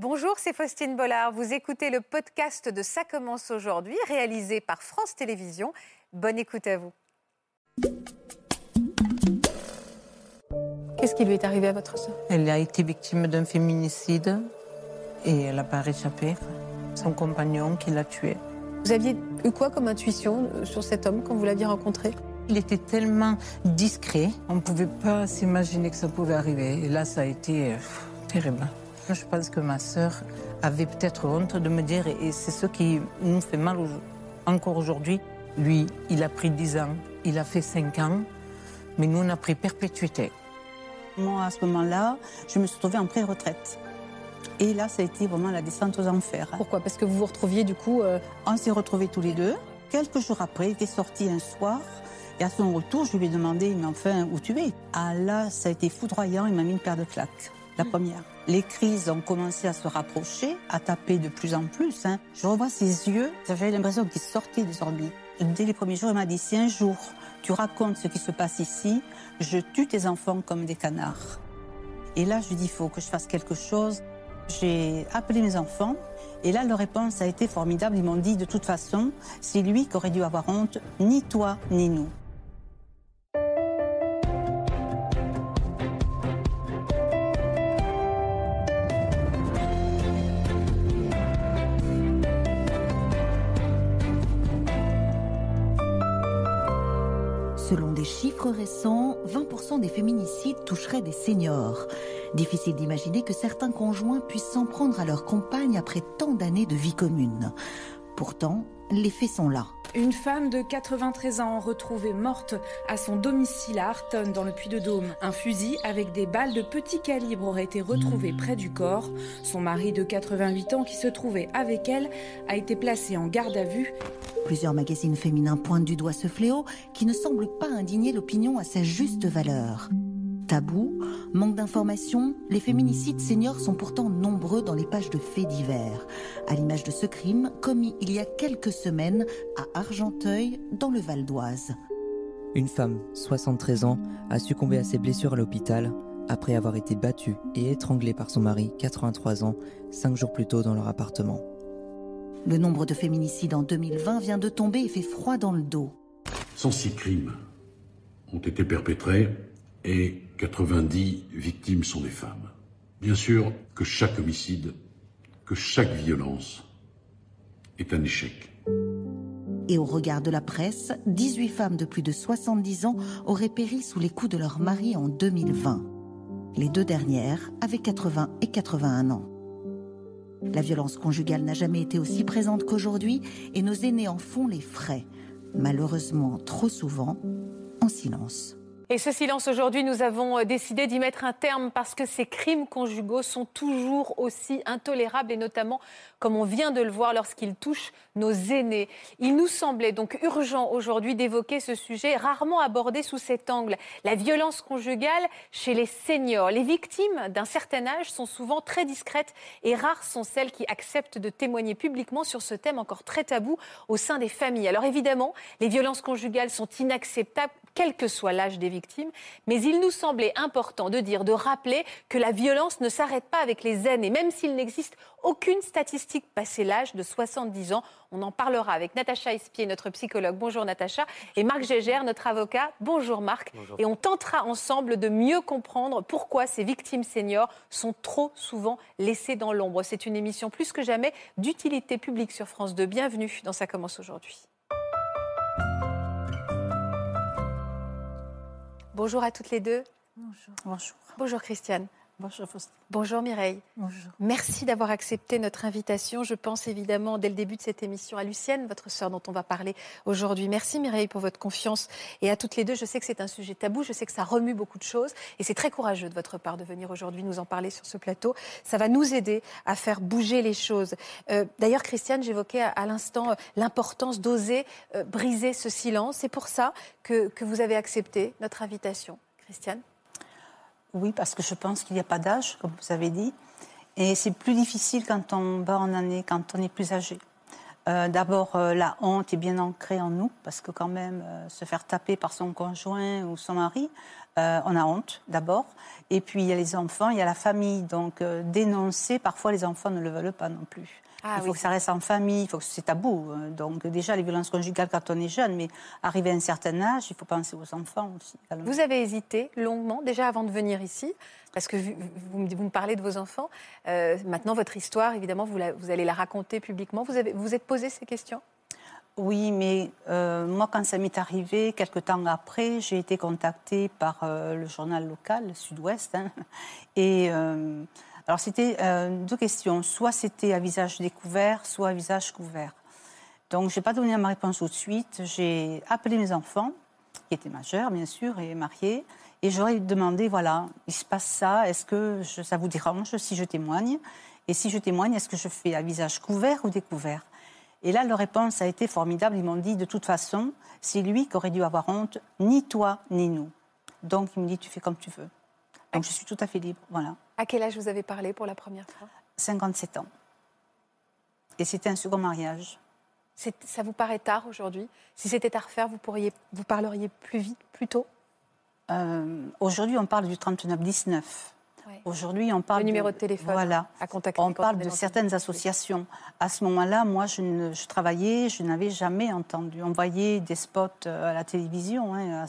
Bonjour, c'est Faustine Bollard. Vous écoutez le podcast de Ça commence aujourd'hui, réalisé par France Télévisions. Bonne écoute à vous. Qu'est-ce qui lui est arrivé à votre soeur Elle a été victime d'un féminicide et elle n'a pas réchappé. Son compagnon qui l'a tuée. Vous aviez eu quoi comme intuition euh, sur cet homme quand vous l'aviez rencontré? Il était tellement discret, on ne pouvait pas s'imaginer que ça pouvait arriver. Et là, ça a été euh, terrible. Je pense que ma sœur avait peut-être honte de me dire, et c'est ce qui nous fait mal encore aujourd'hui. Lui, il a pris 10 ans, il a fait 5 ans, mais nous, on a pris perpétuité. Moi, à ce moment-là, je me suis trouvée en pré-retraite. Et là, ça a été vraiment la descente aux enfers. Pourquoi? Parce que vous vous retrouviez du coup. euh, On s'est retrouvés tous les deux. Quelques jours après, il était sorti un soir. Et à son retour, je lui ai demandé, mais enfin, où tu es? Ah là, ça a été foudroyant, il m'a mis une paire de claques. La première. Les crises ont commencé à se rapprocher, à taper de plus en plus. hein. Je revois ses yeux, j'avais l'impression qu'il sortait des orbites. Dès les premiers jours, il m'a dit, si un jour tu racontes ce qui se passe ici, je tue tes enfants comme des canards. Et là, je lui dis, il faut que je fasse quelque chose. J'ai appelé mes enfants. Et là, leur réponse a été formidable. Ils m'ont dit, de toute façon, c'est lui qui aurait dû avoir honte, ni toi, ni nous. Récents, 20% des féminicides toucheraient des seniors. Difficile d'imaginer que certains conjoints puissent s'en prendre à leur compagne après tant d'années de vie commune. Pourtant, les faits sont là. Une femme de 93 ans retrouvée morte à son domicile à Artonne dans le Puy-de-Dôme. Un fusil avec des balles de petit calibre aurait été retrouvé près du corps. Son mari de 88 ans qui se trouvait avec elle a été placé en garde à vue. Plusieurs magazines féminins pointent du doigt ce fléau qui ne semble pas indigner l'opinion à sa juste valeur. Tabou, manque d'informations, les féminicides seniors sont pourtant nombreux dans les pages de faits divers, à l'image de ce crime commis il y a quelques semaines à Argenteuil, dans le Val d'Oise. Une femme, 73 ans, a succombé à ses blessures à l'hôpital après avoir été battue et étranglée par son mari, 83 ans, cinq jours plus tôt dans leur appartement. Le nombre de féminicides en 2020 vient de tomber et fait froid dans le dos. 106 crimes ont été perpétrés et 90 victimes sont des femmes. Bien sûr que chaque homicide, que chaque violence est un échec. Et au regard de la presse, 18 femmes de plus de 70 ans auraient péri sous les coups de leur mari en 2020. Les deux dernières avaient 80 et 81 ans. La violence conjugale n'a jamais été aussi présente qu'aujourd'hui et nos aînés en font les frais. Malheureusement, trop souvent, en silence. Et ce silence aujourd'hui, nous avons euh, décidé d'y mettre un terme parce que ces crimes conjugaux sont toujours aussi intolérables et notamment, comme on vient de le voir, lorsqu'ils touchent nos aînés. Il nous semblait donc urgent aujourd'hui d'évoquer ce sujet rarement abordé sous cet angle, la violence conjugale chez les seniors. Les victimes d'un certain âge sont souvent très discrètes et rares sont celles qui acceptent de témoigner publiquement sur ce thème encore très tabou au sein des familles. Alors évidemment, les violences conjugales sont inacceptables quel que soit l'âge des victimes, mais il nous semblait important de dire, de rappeler que la violence ne s'arrête pas avec les années, même s'il n'existe aucune statistique passé l'âge de 70 ans. On en parlera avec Natacha Espier, notre psychologue. Bonjour Natacha. Et Marc Gégère, notre avocat. Bonjour Marc. Et on tentera ensemble de mieux comprendre pourquoi ces victimes seniors sont trop souvent laissées dans l'ombre. C'est une émission plus que jamais d'utilité publique sur France 2. Bienvenue dans Ça commence aujourd'hui. Bonjour à toutes les deux. Bonjour. Bonjour. Bonjour Christiane. Bonjour Faustine. Bonjour Mireille. Bonjour. Merci d'avoir accepté notre invitation. Je pense évidemment dès le début de cette émission à Lucienne, votre sœur dont on va parler aujourd'hui. Merci Mireille pour votre confiance et à toutes les deux. Je sais que c'est un sujet tabou, je sais que ça remue beaucoup de choses et c'est très courageux de votre part de venir aujourd'hui nous en parler sur ce plateau. Ça va nous aider à faire bouger les choses. Euh, D'ailleurs, Christiane, j'évoquais à, à l'instant euh, l'importance d'oser euh, briser ce silence. C'est pour ça que, que vous avez accepté notre invitation. Christiane? Oui, parce que je pense qu'il n'y a pas d'âge, comme vous avez dit. Et c'est plus difficile quand on va en année, quand on est plus âgé. Euh, D'abord, euh, la honte est bien ancrée en nous, parce que quand même, euh, se faire taper par son conjoint ou son mari, on a honte d'abord. Et puis il y a les enfants, il y a la famille. Donc dénoncer, parfois les enfants ne le veulent pas non plus. Ah il faut oui, que ça reste en famille, il faut que c'est tabou. Euh, Donc déjà les violences conjugales quand on est jeune, mais arrivé à un certain âge, il faut penser aux enfants aussi. Vous avez hésité longuement, déjà avant de venir ici, parce que vous, me- vous me parlez de vos enfants. Euh, maintenant, votre histoire, évidemment, vous, la- vous allez la raconter publiquement. Vous avez, vous êtes posé ces questions? Oui, mais euh, moi, quand ça m'est arrivé, quelques temps après, j'ai été contactée par euh, le journal local, Sud-Ouest. hein. et euh, alors, c'était euh, deux questions. Soit c'était à visage découvert, soit à visage couvert. Donc, je n'ai pas donné ma réponse tout de suite. J'ai appelé mes enfants, qui étaient majeurs, bien sûr, et mariés. Et j'aurais demandé, voilà, il se passe ça, est-ce que ça vous dérange si je témoigne? Et si je témoigne, est-ce que je fais à visage couvert ou découvert? Et là, leur réponse a été formidable. Ils m'ont dit, de toute façon, c'est lui qui aurait dû avoir honte, ni toi, ni nous. Donc, il me dit, tu fais comme tu veux. Donc, je suis tout à fait libre. Voilà. À quel âge vous avez parlé pour la première fois? 57 ans. Et c'était un second mariage. Ça vous paraît tard aujourd'hui? Si c'était à refaire, vous, pourriez, vous parleriez plus vite, plus tôt? Euh, Aujourd'hui, on parle du 39-19. Ouais. Aujourd'hui, on parle Le numéro de téléphone Voilà. à contacter. On parle de certaines associations. À ce moment-là, moi, je, ne- je travaillais, je n'avais jamais entendu. On voyait des spots euh, à la télévision hein,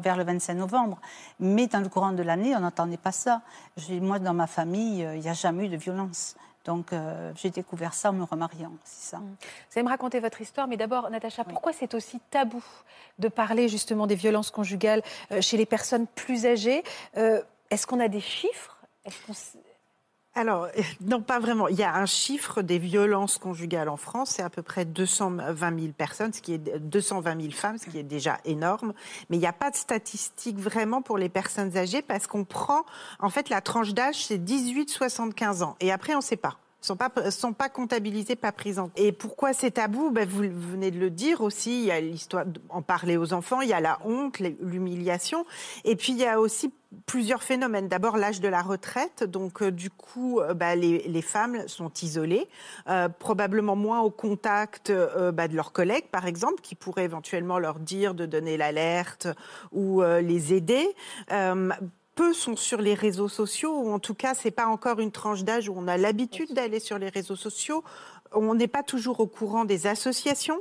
vers le 25 novembre. Mais dans le courant de l'année, on n'entendait pas ça. Moi, dans ma famille, euh, il n'y a jamais eu de violence. Donc, euh, j'ai découvert ça en me remariant, c'est ça. Vous allez me raconter votre histoire, mais d'abord, Natacha, pourquoi c'est aussi tabou de parler justement des violences conjugales chez les personnes plus âgées? Euh, Est-ce qu'on a des chiffres? Alors, non, pas vraiment. Il y a un chiffre des violences conjugales en France, c'est à peu près 220 000 personnes, ce qui est 220 000 femmes, ce qui est déjà énorme. Mais il n'y a pas de statistiques vraiment pour les personnes âgées parce qu'on prend, en fait, la tranche d'âge, c'est 18-75 ans. Et après, on ne sait pas. Sont pas sont pas comptabilisés, pas pris en compte. Et pourquoi c'est tabou? Ben, Vous venez de le dire aussi. Il y a l'histoire d'en parler aux enfants. Il y a la honte, l'humiliation, et puis il y a aussi plusieurs phénomènes. D'abord l'âge de la retraite. Donc euh, du coup, euh, bah, les, les femmes sont isolées, euh, probablement moins au contact bah, de leurs collègues, par exemple, qui pourraient éventuellement leur dire de donner l'alerte ou les aider. Peu sont sur les réseaux sociaux, ou en tout cas, c'est pas encore une tranche d'âge où on a l'habitude d'aller sur les réseaux sociaux. On n'est pas toujours au courant des associations.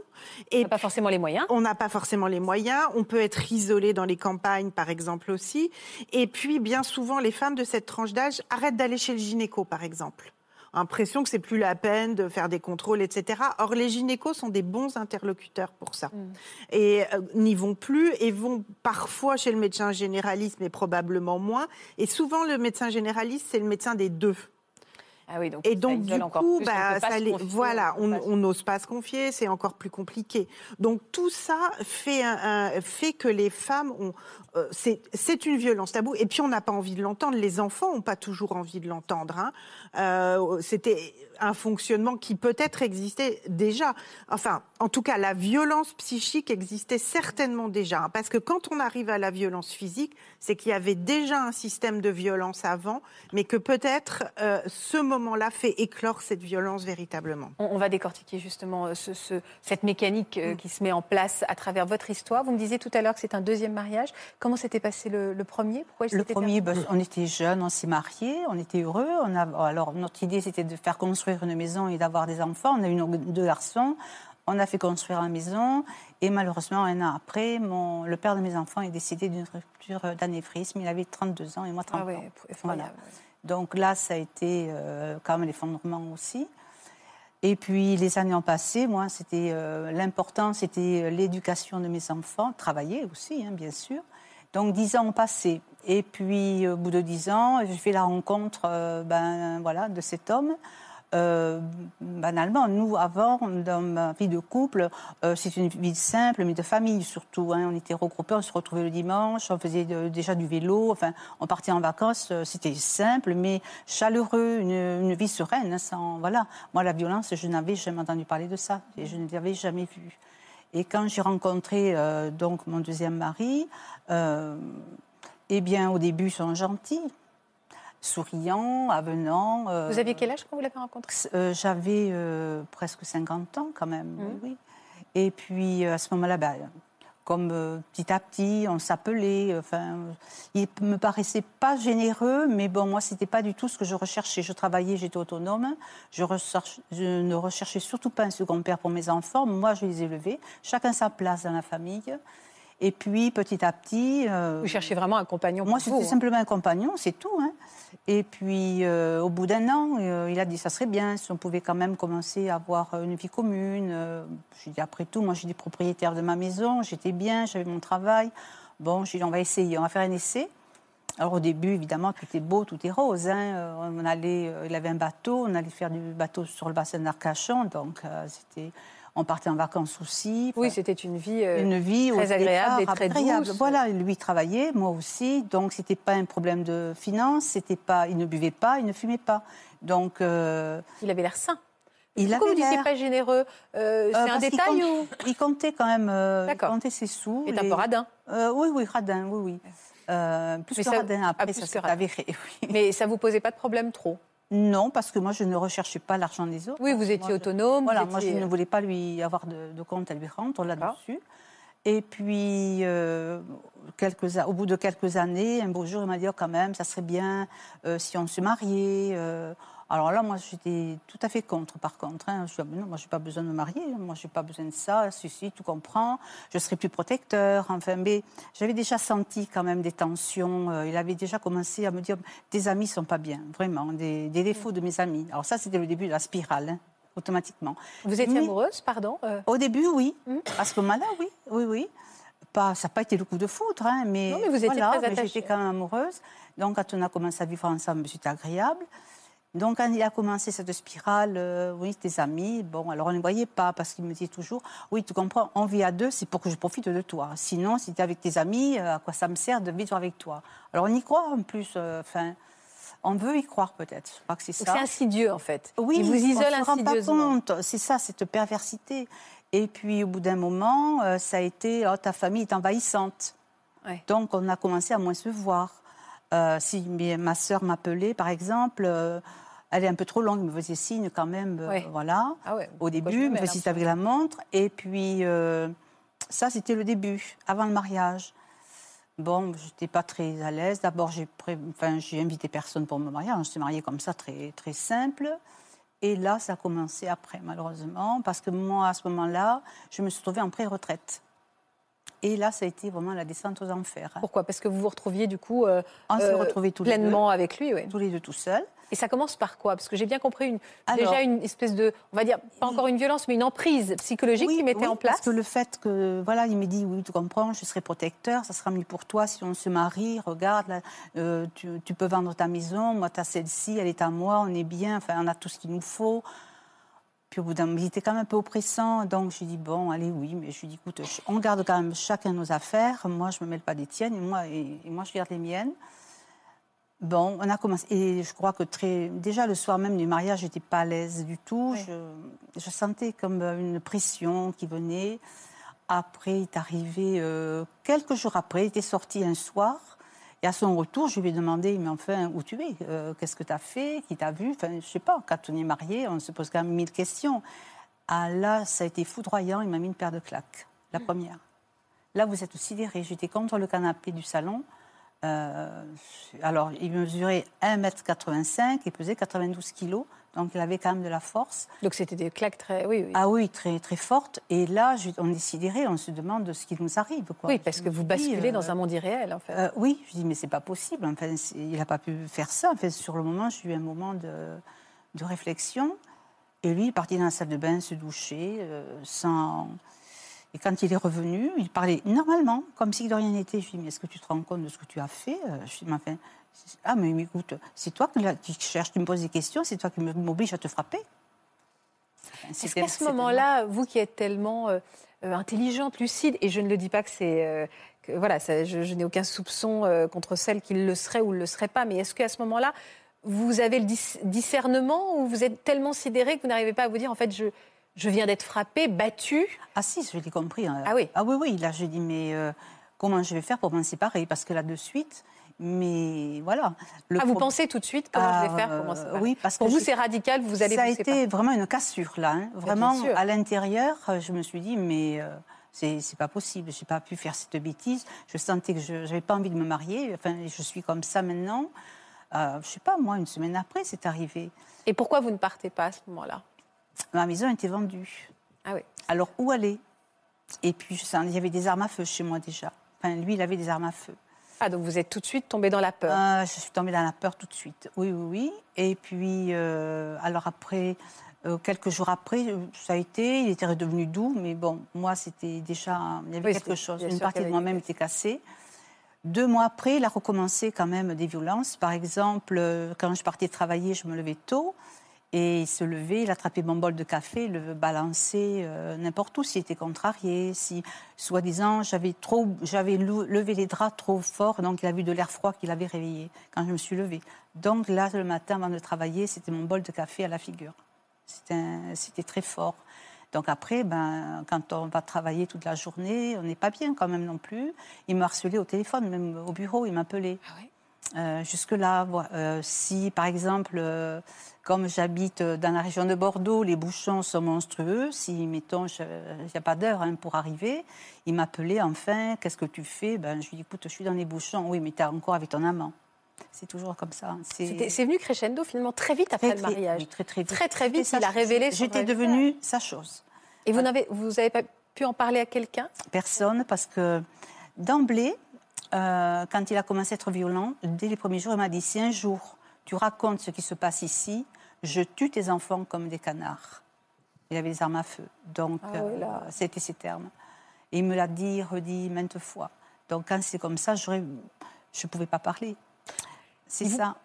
Et pas forcément les moyens. On n'a pas forcément les moyens. On peut être isolé dans les campagnes, par exemple aussi. Et puis, bien souvent, les femmes de cette tranche d'âge arrêtent d'aller chez le gynéco, par exemple impression que c'est plus la peine de faire des contrôles, etc. Or, les gynécos sont des bons interlocuteurs pour ça. Mm. Et euh, n'y vont plus et vont parfois chez le médecin généraliste, mais probablement moins. Et souvent, le médecin généraliste, c'est le médecin des deux. Ah oui, donc et donc du coup, plus, bah, ça les- confier, voilà, on n'ose pas se confier, c'est encore plus compliqué. Donc tout ça fait, un- un- fait que les femmes ont, c'est c'est une violence tabou. Et puis on n'a pas envie de l'entendre. Les enfants n'ont pas toujours envie de l'entendre. hein. Euh, C'était un fonctionnement qui peut-être existait déjà. Enfin, en tout cas, la violence psychique existait certainement déjà. hein, parce que quand on arrive à la violence physique, c'est qu'il y avait déjà un système de violence avant, mais que peut-être euh, ce moment-là fait éclore cette violence véritablement. On, on va décortiquer justement euh, ce- ce- cette mécanique euh, qui se met en place à travers votre histoire. Vous me disiez tout à l'heure que c'est un deuxième mariage. Comment s'était passé le, le premier? Pourquoi Le premier, ben, on était jeunes, on s'est mariés, on était heureux. On a, alors, notre idée, c'était de faire construire une maison et d'avoir des enfants. On a eu nos deux garçons. On a fait construire la maison. Et malheureusement, un an après, mon, le père de mes enfants est décédé d'une rupture d'anévrisme. Il avait 32 ans et moi 30 Ah ouais, ans. Donc là, ça a été euh, quand même l'effondrement aussi. Et puis les années ont passé, moi, c'était euh, l'important, c'était l'éducation de mes enfants, travailler aussi, hein, bien sûr. Donc dix ans ont passé. Et puis au bout de dix ans, j'ai fait la rencontre, euh, ben voilà, de cet homme. Euh, banalement, nous, avant, dans ma vie de couple, euh, c'est une vie simple, mais de famille surtout. hein. On était regroupés, on se retrouvait le dimanche, on faisait de- déjà du vélo, enfin, on partait en vacances. euh, C'était simple, mais chaleureux, une, vie sereine. hein, voilà. Moi, la violence, je n'avais jamais entendu parler de ça, et je ne l'avais jamais vu. Et quand j'ai rencontré euh, donc mon deuxième mari, euh, eh bien, au début, ils sont gentils, souriants, avenants. euh, Vous aviez quel âge quand vous l'avez rencontré? J'avais presque 50 ans quand même, oui. Et puis à ce moment-là, bah, comme euh, petit à petit, on s'appelait. Enfin, il me paraissait pas généreux, mais bon, moi, c'était pas du tout ce que je recherchais. Je travaillais, j'étais autonome. Je, je, ne recherchais surtout pas un second père pour mes enfants. Moi, je les élevais. Chacun sa place dans la famille. Et puis, petit à petit. Euh, vous cherchez vraiment un compagnon Moi, c'était hein. simplement un compagnon, c'est tout. Hein. Et puis, euh, au bout d'un an, euh, il a dit ça serait bien si on pouvait quand même commencer à avoir une vie commune. j'ai dit après tout, moi, j'ai des propriétaires de ma maison, j'étais bien, j'avais mon travail. Bon, j'ai dit on va essayer, on va faire un essai. Alors au début, évidemment, tout est beau, tout est rose. Hein. On allait, il avait un bateau, on allait faire du bateau sur le bassin d'Arcachon, donc c'était on partait en vacances aussi. oui, c'était une vie, euh, une vie très agréable et très agréable. Douce. Voilà, lui travaillait, moi aussi. Donc, c'était pas un problème de finances. C'était pas, il ne buvait pas, il ne fumait pas. Donc, euh, il avait l'air sain. Il Pourquoi vous pas généreux? Euh, C'est un détail ou Il comptait quand même. il comptait ses sous. Il est un peu radin. oui, oui, radin, oui, oui. plus que radin. Après, ah, ça s'est avéré. Mais ça vous posait pas de problème trop? Non, parce que moi, je ne recherchais pas l'argent des autres. Oui, vous étiez autonome. Voilà, moi, je ne voulais pas lui avoir de, compte à lui rendre là-dessus. Et puis, euh, quelques, au bout de quelques années, un beau jour, il m'a dit oh, quand même, ça serait bien euh, si on se mariait. Euh, alors là, moi, j'étais tout à fait contre, par contre. Hein. Je dis, non, moi, je n'ai pas besoin de me marier. Moi, je n'ai pas besoin de ça. Si, si, tout comprend. Je serai plus protecteur. Enfin, mais j'avais déjà senti quand même des tensions. Euh, il avait déjà commencé à me dire, tes amis sont pas bien, vraiment, des, défauts de mes amis. Alors ça, c'était le début de la spirale. Hein, automatiquement. Vous étiez amoureuse, pardon euh? Au début, oui. Hmm à ce moment-là, oui. Oui, oui. Pas, ça n'a pas été le coup de foudre, hein, mais, non, mais vous étiez très attachée. J'étais quand même amoureuse. Donc, quand on a commencé à vivre ensemble, c'était agréable. Donc, quand il a commencé cette spirale, euh, oui, tes amis, bon, alors on ne les voyait pas parce qu'il me disait toujours, oui, tu comprends, on vit à deux, c'est pour que je profite de toi. Sinon, si tu es avec tes amis, euh, à quoi ça me sert de vivre avec toi? Alors, on y croit en plus, euh, enfin. on veut y croire peut-être. C'est insidieux en fait. Oui, il vous isole insidieusement. C'est ça, cette perversité. Et puis au bout d'un moment, ça a été oh, ta famille est envahissante. Donc on a commencé à moins se voir. si ma sœur m'appelait, par exemple, elle est un peu trop longue, me faisait signe quand même. Euh, voilà. Ah Au début, me faisait avec la montre. Et puis, euh, ça, c'était le début, avant le mariage. Bon, je n'étais pas très à l'aise. D'abord, j'ai enfin, invité personne pour mon mariage. Je suis mariée comme ça, très, très simple. Et là, ça a commencé après, malheureusement, parce que moi, à ce moment-là, je me suis trouvée en pré-retraite. Et là, ça a été vraiment la descente aux enfers. Pourquoi? Parce que vous vous retrouviez du coup euh, On retrouvés tous pleinement avec lui, tous les deux tout seuls. Et ça commence par quoi? Parce que j'ai bien compris une, déjà une espèce de, on va dire, pas encore une violence, mais une emprise psychologique qui mettait en place. Parce que le fait que, voilà, il me dit, oui, tu comprends, je serai protecteur, ça sera mieux pour toi si on se marie, regarde, euh, tu, peux vendre ta maison, moi, tu as celle-ci, elle est à moi, on est bien, enfin, on a tout ce qu'il nous faut. Puis au bout d'un moment, il était quand même un peu oppressant, donc je lui dis, bon, allez, oui, mais je lui dis, écoute, on garde quand même chacun nos affaires, moi, je me mêle pas des tiennes, et moi, et moi je garde les miennes. Bon, on a commencé. Et je crois que très. Déjà, le soir même du mariage, j'étais pas à l'aise du tout. Je, sentais comme une pression qui venait. Après, il est arrivé. Euh, quelques jours après, il était sorti un soir. Et à son retour, je lui ai demandé Mais enfin, où tu es? Euh, Qu'est-ce que tu as fait? Qui t'a vu? Enfin, je sais pas. Quand on est marié, on se pose quand même mille questions. Ah là, ça a été foudroyant. Il m'a mis une paire de claques. La première. Là, vous êtes sidéré. J'étais contre le canapé du salon. Euh, alors, il mesurait 1m85 et pesait 92 kg. Donc, il avait quand même de la force. Donc, c'était des claques très. Oui, oui. Ah oui, très, très fortes. Et là, on est sidéré, on se demande de ce qui nous arrive. Quoi. Oui, parce que vous basculez dans euh, un monde irréel, en fait. Euh, oui, je dis, mais c'est pas possible. Enfin, il n'a pas pu faire ça. En fait, sur le moment, j'ai eu un moment de, de, réflexion. Et lui, il partit dans la salle de bain se doucher, sans et quand il est revenu, il parlait normalement, comme si de rien n'était. Je lui ai dit, mais est-ce que tu te rends compte de ce que tu as fait euh, Je lui ai dit, ah, mais écoute, c'est toi qui cherches, tu me poses des questions, c'est toi qui m'oblige à te frapper. Est-ce qu'à ce, moment-là, vous qui êtes tellement euh, euh, intelligente, lucide, et je ne le dis pas que c'est... voilà, je, n'ai aucun soupçon contre celle qui le serait ou ne le serait pas, mais est-ce qu'à ce moment-là, vous avez le discernement ou vous êtes tellement sidéré que vous n'arrivez pas à vous dire, en fait, je, je viens d'être frappée, battue. Ah si, je l'ai compris. Hein. Ah oui Ah oui, oui. Là, je dis, mais euh, comment je vais faire pour m'en séparer? Parce que là, de suite, mais voilà. ah, vous pensez tout de suite comment je vais faire pour m'en ah, séparer? Oui, parce que... Pour vous, c'est radical, vous allez Ça a été vraiment une cassure, là. Hein. Vraiment, à l'intérieur, je me suis dit, mais... Euh, C'est pas possible. J'ai pas pu faire cette bêtise. Je sentais que je n'avais pas envie de me marier. Enfin, je suis comme ça maintenant. Euh, je sais pas, moi, une semaine après, c'est arrivé. Et pourquoi vous ne partez pas à ce moment-là? Ma maison était vendue. Ah oui. Alors, où aller? Et puis, il y avait des armes à feu chez moi déjà. Enfin, lui, il avait des armes à feu. Ah, donc vous êtes tout de suite tombé dans la peur. Ah, je suis tombée dans la peur tout de suite. Oui, oui, oui. Et puis, euh, alors après, euh, quelques jours après, euh, ça a été, il était redevenu doux, mais bon, moi, c'était déjà, il y avait Oui, quelque chose. Une partie de moi-même était cassée. Deux mois après, il a recommencé quand même des violences. Par exemple, euh, quand je partais travailler, je me levais tôt. Et il se levait, il attrapait mon bol de café, il le balançait euh, n'importe où s'il était contrarié, si, soi-disant, j'avais trop, j'avais levé les draps trop fort, donc il a vu de l'air froid qu'il avait réveillé quand je me suis levée. Donc là, le matin, avant de travailler, c'était mon bol de café à la figure. C'était, très fort. Donc après, ben, quand on va travailler toute la journée, on n'est pas bien quand même non plus. Il me harcelait au téléphone, même au bureau, il m'appelait. Ah. Euh, Jusque-là, euh, si par exemple, euh, comme j'habite dans la région de Bordeaux, les bouchons sont monstrueux, si, mettons, je- il n'y a pas d'heure hein, pour arriver, il m'appelait enfin, qu'est-ce que tu fais? Ben, Je lui dis, écoute, je suis dans les bouchons. Oui, mais tu es encore avec ton amant. C'est toujours comme ça. C'est C'était- C'est venu crescendo finalement très vite après très, le mariage. oui, très, très vite. Très, très vite, il a révélé J'étais devenue sa chose. Et vous n'avez vous avez pas pu en parler à quelqu'un? Personne parce que d'emblée, euh, quand il a commencé à être violent, dès les premiers jours, il m'a dit si un jour tu racontes ce qui se passe ici, je tue tes enfants comme des canards. Il avait des armes à feu. Donc, Ah oui, euh, c'était ses termes. Et il me l'a dit, redit maintes fois. Donc, quand c'est comme ça, je ne pouvais pas parler. C'est ça.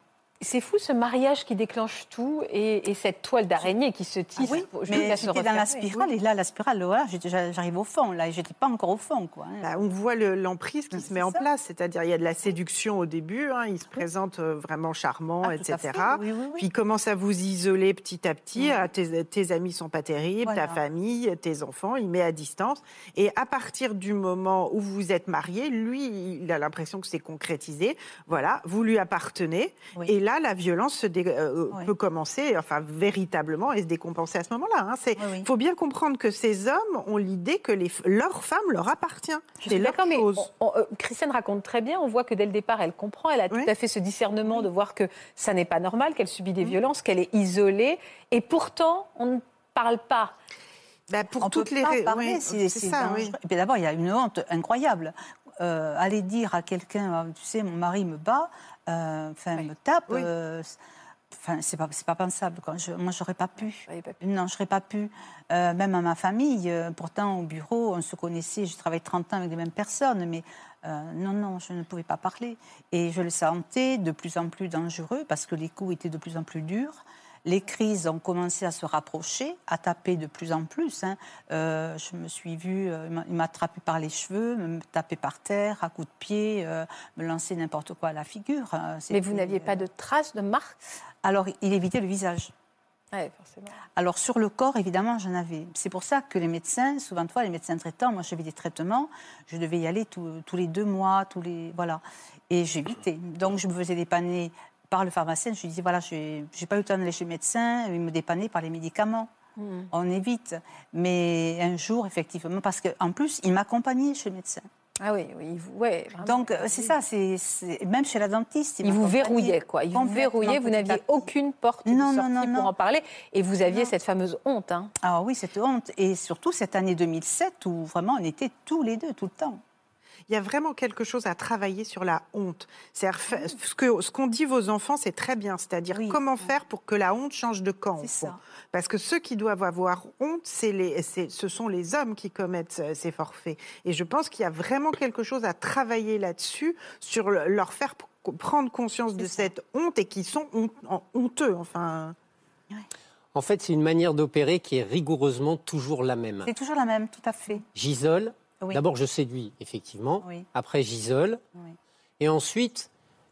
C'est fou ce mariage qui déclenche tout et, et cette toile d'araignée qui se tisse oui, jusqu'à mais j'étais dans la spirale, et là, la spirale, voilà, j'étais- j'arrive au fond, là, j'étais pas encore au fond, quoi. hein. Bah, on voit le- l'emprise qui se met en place, c'est-à-dire il y a de la séduction au début, hein, il se présente euh, vraiment charmant, Ah, etc. oui, oui, oui. Puis il commence à vous isoler petit à petit, ah, tes, tes amis sont pas terribles, Voilà. ta famille, tes enfants, il met à distance. Et à partir du moment où vous êtes mariés, lui, il a l'impression que c'est concrétisé. Voilà, vous lui appartenez. Oui. Et là, la violence se dé- euh, Oui. peut commencer, enfin véritablement, et se décompenser à ce moment-là. hein. C'est- Oui, oui. Il faut bien comprendre que ces hommes ont l'idée que les, leur femme leur appartient. C'est leur mais chose. on- on- euh, Christiane raconte très bien. On voit que dès le départ, elle comprend. Elle a tout à fait ce discernement de voir que ça n'est pas normal, qu'elle subit des violences, qu'elle est isolée. Et pourtant, on ne parle pas. Bah, pour on toutes peut les pas parler, oui, c'est ça, oui. Et puis d'abord, il y a une honte incroyable. Euh, aller dire à quelqu'un, tu sais, mon mari me bat, euh, enfin Oui. me tape, Oui. euh, enfin c'est pas pas pensable. Quoi. Je, moi, j'aurais pas pu. Pas. Non, je n'aurais pas pu. Euh, même à ma famille, euh, pourtant au bureau, on se connaissait. Je travaille 30 ans avec les mêmes personnes, mais euh, non, non, je ne pouvais pas parler. Et je le sentais de plus en plus dangereux parce que les coups étaient de plus en plus durs. Les crises ont commencé à se rapprocher, à taper de plus en plus. hein. Euh, je me suis vue, euh, il m'a- attrapé par les cheveux, me taper par terre, à coups de pied, euh, me lancer n'importe quoi à la figure. hein. Mais vous n'aviez pas de traces, de marques Alors, il évitait le visage. Forcément. Alors sur le corps, évidemment, j'en avais. C'est pour ça que les médecins, souvent fois, les médecins traitants, moi j'avais des traitements, je devais y aller tous- tous les deux mois, tous les voilà, et j'évitais. Donc je me faisais dépanner par le pharmacien. Je lui disais voilà, j'ai j'ai pas eu le temps d'aller chez le médecin, il me dépannait par les médicaments. Hmm. On évite. Mais un jour, effectivement, parce qu'en plus, il m'accompagnait chez le médecin. Ah oui, oui, ouais. Donc euh, c'est ça, c'est même chez la dentiste. Il vous verrouillait, quoi. Il vous verrouillait, vous n'aviez aucune porte de Non, non, sortie non, pour non. en parler. Et vous aviez cette fameuse honte. Hein. Ah oui, cette honte. Et surtout cette année 2007 où vraiment on était tous les deux, tout le temps. Il y a vraiment quelque chose à travailler sur la honte. C'est-à-dire, ce que ce qu'ont dit vos enfants, c'est très bien. C'est-à-dire Oui. comment faire pour que la honte change de camp. au C'est fond? ça. Parce que ceux qui doivent avoir honte, les, ce sont les hommes qui commettent euh, ces forfaits. Et je pense qu'il y a vraiment quelque chose à travailler là-dessus, sur le- leur faire prendre conscience de ça. cette honte et qui sont hon- en- honteux. Enfin, En fait, c'est une manière d'opérer qui est rigoureusement toujours la même. C'est toujours la même, tout à fait. J'isole. Oui. D'abord, je séduis, effectivement. Oui. Après, j'isole. Oui. Et ensuite,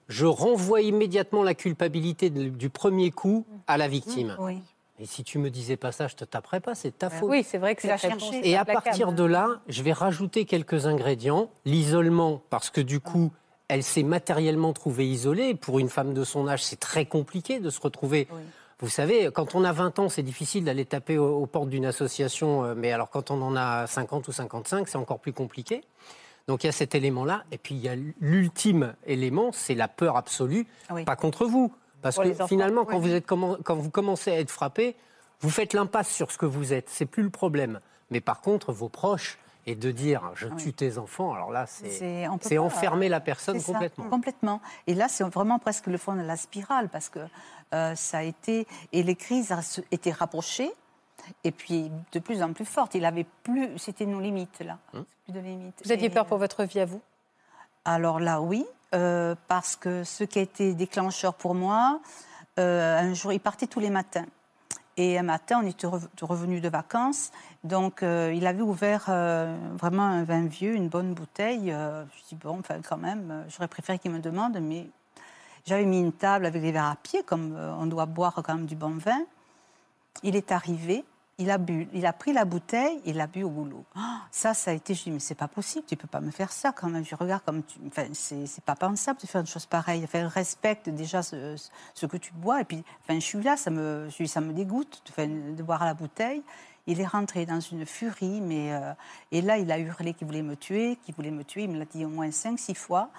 je renvoie immédiatement la culpabilité de- du premier coup à la victime. Oui. Et si tu me disais pas ça, je te taperais pas, c'est de ta faute. Oui, c'est vrai que c'est cherché. bon, Et à partir de là, je vais rajouter quelques ingrédients. L'isolement, parce que du coup, elle s'est matériellement trouvée isolée. Pour une femme de son âge, c'est très compliqué de se retrouver Oui. Vous savez, quand on a 20 ans, c'est difficile d'aller taper aux, aux portes d'une association, euh, mais alors quand on en a 50 ou 55, c'est encore plus compliqué. Donc il y a cet élément-là. Et puis il y a l'ultime élément, c'est la peur absolue, Oui. pas contre vous. Parce Pour que enfants, finalement, oui. quand, vous êtes commen- quand vous commencez à être frappé, vous faites l'impasse sur ce que vous êtes. C'est plus le problème. Mais par contre, vos proches, et de dire je tue tes enfants, alors là, c'est enfermer la personne C'est ça, complètement. complètement. Et là, c'est vraiment presque le fond de la spirale parce que euh, ça a été. Et les crises se- étaient rapprochées et puis de plus en plus fortes. Il avait plus. C'était nos limites, là. Hum. Plus de limites. Vous aviez Et, peur pour votre vie à vous? Alors là, oui, euh, parce que ce qui a été déclencheur pour moi, euh, un jour, il partait tous les matins. Et un matin, on était revenu de vacances. Donc, euh, il avait ouvert euh, vraiment un vin vieux, une bonne bouteille. Euh, je dis, bon, enfin, quand même, euh, j'aurais préféré qu'il me demande, mais j'avais mis une table avec des verres à pied, comme euh, on doit boire quand même du bon vin. Il est arrivé, il a bu, il a pris la bouteille, il a bu au goulot. Ah, ça, ça a été, je dis, mais c'est pas possible, tu peux pas me faire ça quand même. Je regarde comme tu, enfin, c'est pas pensable de faire une chose pareille. Enfin, respecte déjà ce, que tu bois. Et puis, enfin, je suis là, ça me, dégoûte de boire la bouteille. Il est rentré dans une furie, mais euh, et là, il a hurlé qu'il voulait me tuer, qu'il voulait me tuer. Il me l'a dit au moins cinq, six fois.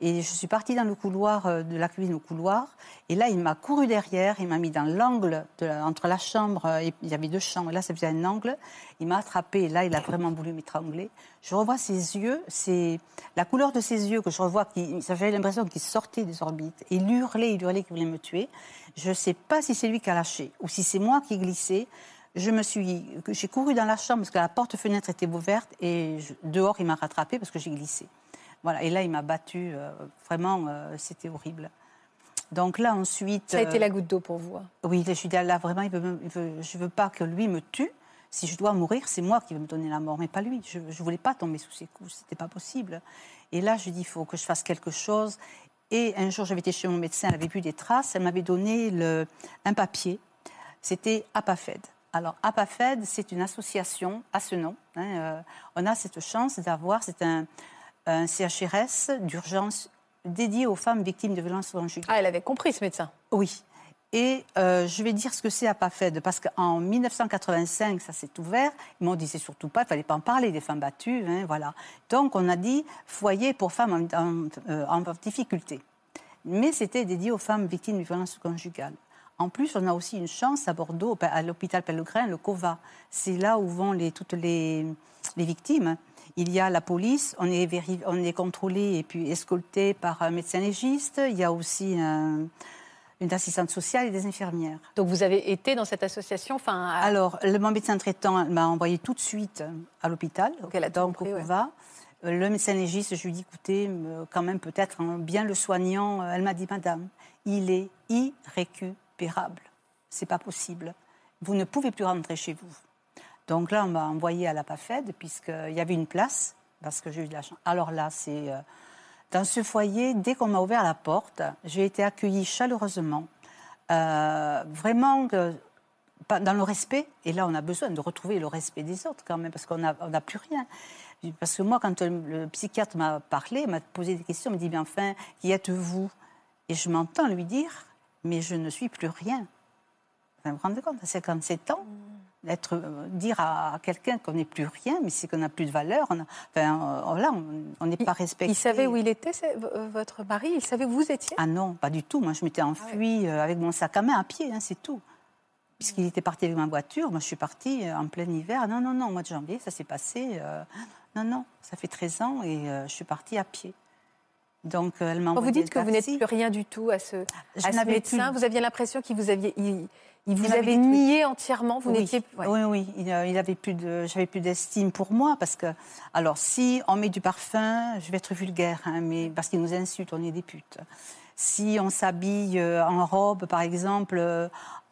Et je suis partie dans le couloir euh, de la cuisine au couloir. Et là, il m'a couru derrière. Il m'a mis dans l'angle entre la chambre. euh, il y avait deux chambres. Et là, ça faisait un angle. Il m'a attrapé. Et là, il a vraiment voulu m'étrangler. Je revois ses yeux. C'est la couleur de ses yeux que je revois. Qui, j'avais l'impression qu'il sortait des orbites. Et il hurlait, il hurlait qu'il voulait me tuer. Je ne sais pas si c'est lui qui a lâché ou si c'est moi qui ai glissé. Je me suis, j'ai couru dans la chambre parce que la porte-fenêtre était ouverte et dehors il m'a rattrapé parce que j'ai glissé. Voilà, et là il m'a battu. euh, vraiment, euh, c'était horrible. Donc là ensuite. Ça a été euh, la goutte d'eau pour vous. hein. oui, je suis dit, là, vraiment, il veut me- il veut- je ne veux pas que lui me tue. Si je dois mourir, c'est moi qui vais me donner la mort, mais pas lui. Je ne voulais pas tomber sous ses coups, ce n'était pas possible. Et là, je lui dis, il faut que je fasse quelque chose. Et un jour, j'avais été chez mon médecin, elle avait vu des traces, elle m'avait donné le, un papier. C'était APAFED. Alors, APAFED, c'est une association à ce nom. hein, euh, on a cette chance d'avoir, c'est un, un CHRS d'urgence dédié aux femmes victimes de violences conjugales. Ah, elle avait compris ce médecin. Oui. Et euh, je vais dire ce que c'est à PAFED, parce qu'en 1985, ça s'est ouvert. Ils m'ont dit, c'est surtout pas, il fallait pas en parler des femmes battues, hein, voilà. Donc on a dit foyer pour femmes en, en- euh, en difficulté. Mais c'était dédié aux femmes victimes de violences conjugales. En plus, on a aussi une chance à Bordeaux, à l'hôpital Pellegrin, le COVA. C'est là où vont les, toutes les, les victimes. Il y a la police, on est, véri- on est contrôlé et puis escolté par un médecin légiste. Il y a aussi un- une assistante sociale et des infirmières. Donc vous avez été dans cette association, enfin, à- Alors, le, mon médecin traitant m'a envoyé tout de suite à l'hôpital, tout donc au ouais. COVA. Euh, Le médecin légiste, je lui dis, écoutez, me- quand même peut-être hein, bien le soignant. Euh, Elle m'a dit, madame, il est irrécupérable. C'est pas possible. Vous ne pouvez plus rentrer chez vous. Donc là, on m'a envoyé à la PAFED, puisqu'il y avait une place, parce que j'ai eu de la chance. Alors là, c'est. euh, dans ce foyer, dès qu'on m'a ouvert la porte, j'ai été accueillie chaleureusement. Euh, vraiment dans le respect. Et là, on a besoin de retrouver le respect des autres quand même, parce qu'on n'a plus rien. Parce que moi, quand euh, le psychiatre m'a parlé, m'a posé des questions, m'a dit, mais enfin, qui êtes-vous? Et je m'entends lui dire, mais je ne suis plus rien. Vous vous rendez compte, à 57 ans, euh, dire à, quelqu'un qu'on n'est plus rien, mais c'est qu'on n'a plus de valeur. On a- enfin, euh, là, on- on n'est pas respecté. il savait où il était, euh, votre mari Il savait où vous étiez? Ah non, pas du tout. Moi, je m'étais enfuie euh, avec mon sac à main à pied, hein, c'est tout. Puisqu'il était parti avec ma voiture, moi, je suis partie en plein hiver. Non, non, non, au mois de janvier, ça s'est passé. euh, non, non, ça fait 13 ans et euh, je suis partie à pied. Donc, euh, elle m'a vous dites que vous n'êtes plus rien du tout à ce, Je à ce médecin, plus- vous aviez l'impression qu'il vous aviez, il, il vous Il avait nié entièrement. Vous oui. n'étiez, ouais. oui, oui, il, euh, il avait plus de, j'avais plus d'estime pour moi parce que, alors, si on met du parfum, je vais être vulgaire, hein, mais parce qu'ils nous insultent, on est des putes. Si on s'habille euh, en robe, par exemple,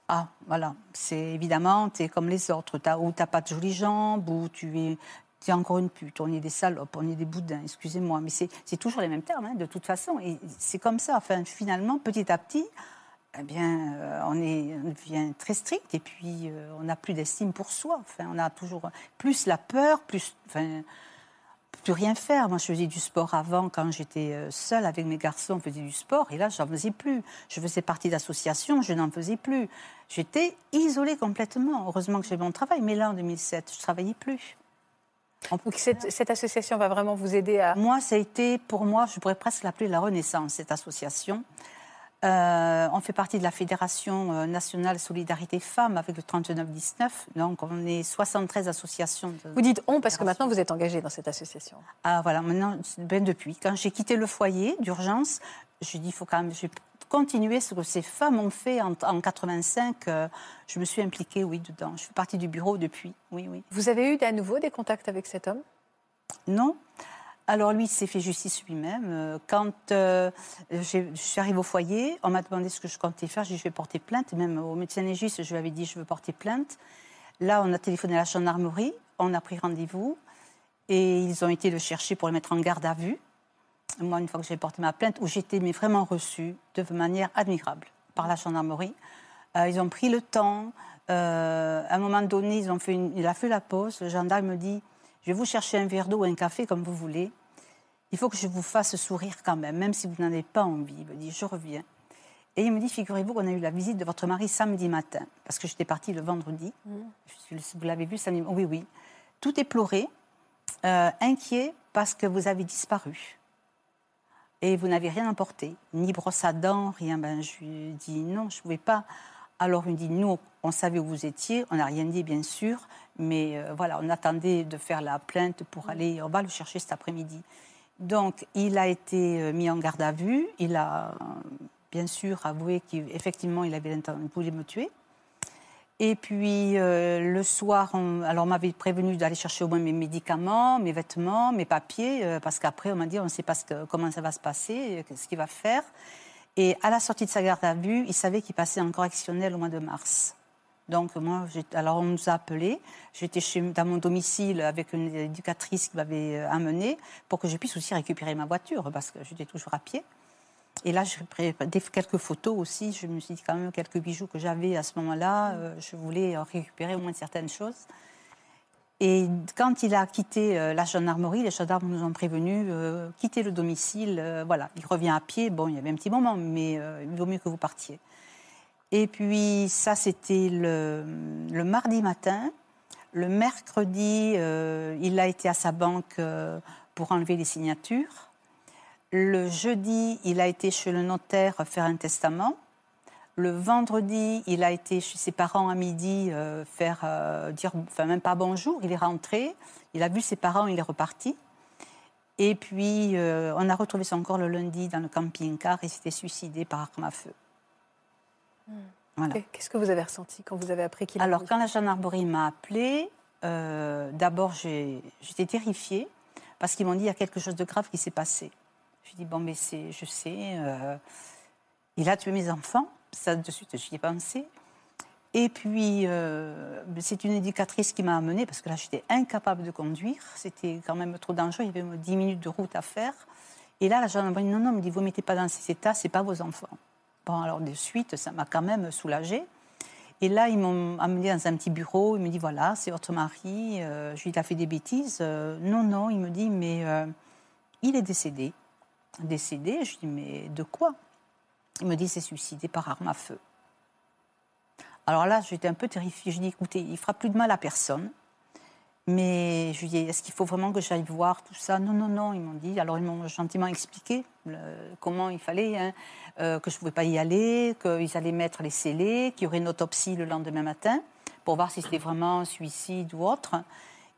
ah, voilà, c'est évidemment, tu es comme les autres, t'as, ou t'as pas de jolies jambes, ou tu es, es encore une pute, on est des salopes, on est des boudins, excusez-moi, mais c'est, c'est toujours les mêmes termes, hein, de toute façon, et c'est comme ça, enfin, finalement, petit à petit, eh bien, euh, on, est, on devient très strict et puis euh, on n'a plus d'estime pour soi. Enfin, on a toujours plus la peur, plus. Enfin, plus rien faire. Moi, je faisais du sport avant, quand j'étais euh, seule avec mes garçons, on faisait du sport, et là, j'en faisais plus. Je faisais partie d'associations, je n'en faisais plus. J'étais isolée complètement. Heureusement que j'ai mon travail, mais là, en 2007, je travaillais plus. Cette, cette association va vraiment vous aider à... Moi, ça a été, pour moi, je pourrais presque l'appeler la Renaissance, cette association. Euh, on fait partie de la Fédération euh, nationale Solidarité Femmes avec le 3919. Donc, on est 73 associations. de- Vous dites on parce que maintenant vous êtes engagé dans cette association. Ah, voilà, maintenant, ben, depuis. Quand j'ai quitté le foyer d'urgence, je dis il faut quand même je continuer ce que ces femmes ont fait en, en 85. euh, je me suis impliquée, oui, dedans. Je fais partie du bureau depuis, oui, oui. Vous avez eu à nouveau des contacts avec cet homme? Non. Alors lui, il s'est fait justice lui-même. Euh, Quand euh, je suis arrivée au foyer, on m'a demandé ce que je comptais faire. J'ai dit, je vais porter plainte. Même au médecin légiste, je lui avais dit, je veux porter plainte. Là, on a téléphoné à la gendarmerie, on a pris rendez-vous et ils ont été le chercher pour le mettre en garde à vue. Moi, une fois que j'ai porté ma plainte, où j'étais mais vraiment reçue de manière admirable par la gendarmerie. Euh, ils ont pris le temps. Euh, à un moment donné, ils ont fait une- il a fait la pause. Le gendarme me dit Je vais vous chercher un verre d'eau ou un café comme vous voulez. Il faut que je vous fasse sourire quand même, même si vous n'en avez pas envie. Il me dit Je reviens. Et il me dit Figurez-vous qu'on a eu la visite de votre mari samedi matin, parce que j'étais partie le vendredi. Je- Vous l'avez vu samedi Oui, oui. Tout est pleuré, euh, inquiet parce que vous avez disparu. Et vous n'avez rien emporté, ni brosse à dents, rien. Ben, je lui ai dit non, je ne pouvais pas. Alors il me dit, nous, on savait où vous étiez, on n'a rien dit bien sûr, mais euh, voilà, on attendait de faire la plainte pour aller, on va le chercher cet après-midi. Donc il a été euh, mis en garde à vue, il a euh, bien sûr avoué qu'effectivement il avait il voulait me tuer. Et puis euh, le soir, on, alors m'avait prévenu d'aller chercher au moins mes médicaments, mes vêtements, mes papiers, euh, parce qu'après on m'a dit on ne sait pas comment ça va se passer, euh, ce qu'il va faire. Et à la sortie de sa garde à vue, il savait qu'il passait en correctionnel au mois de mars. Donc moi, alors on nous a appelés. J'étais dans mon domicile avec une éducatrice qui m'avait amenée pour que je puisse aussi récupérer ma voiture parce que j'étais toujours à pied. Et là, j'ai pris quelques photos aussi. Je me suis dit quand même quelques bijoux que j'avais à ce moment-là. euh, je voulais euh, récupérer au moins certaines choses. Et quand il a quitté euh, la gendarmerie, les gendarmes nous ont prévenus, euh, quitter le domicile, voilà, il revient à pied. Bon, il y avait un petit moment, mais il vaut mieux que vous partiez. Et puis ça, c'était le, mardi matin. Le mercredi, il a été à sa banque pour enlever les signatures. Le jeudi, il a été chez le notaire faire un testament. Le vendredi, il a été chez ses parents à midi euh, faire euh, dire, enfin même pas bonjour. Il est rentré, il a vu ses parents, il est reparti. Et puis euh, on a retrouvé son corps le lundi dans le camping-car. Il s'était suicidé par arme à feu. Voilà. Qu'est-ce que vous avez ressenti quand vous avez appris qu'il Alors, quand la gendarmerie m'a appelée, euh, d'abord, j'étais terrifiée parce qu'ils m'ont dit il y a quelque chose de grave qui s'est passé. Je dis bon, mais c'est, je sais, euh, il a tué mes enfants. Ça, de suite, j'y ai pensé. Et puis, euh, c'est une éducatrice qui m'a amenée parce que là, j'étais incapable de conduire. C'était quand même trop dangereux. Il y avait 10 minutes de route à faire. Et là, la gendarmerie non, non, me dit vous ne mettez pas dans ces états, c'est pas vos enfants. Bon, alors de suite, ça m'a quand même soulagée. Et là, ils m'ont amené dans un petit bureau. Il me dit voilà, c'est votre mari. Euh, je lui dit il a fait des bêtises. Non, non, il me dit mais il est décédé. Décédé. Je lui dis mais de quoi? Il me dit c'est suicidé par arme à feu. Alors là, j'étais un peu terrifiée. Je lui dis écoutez, il fera plus de mal à personne. Mais je lui dis, est-ce qu'il faut vraiment que j'aille voir tout ça? Non, non, non, ils m'ont dit. Alors, ils m'ont gentiment expliqué comment il fallait, hein, euh, que je ne pouvais pas y aller, qu'ils allaient mettre les scellés, qu'il y aurait une autopsie le lendemain matin pour voir si c'était vraiment un suicide ou autre.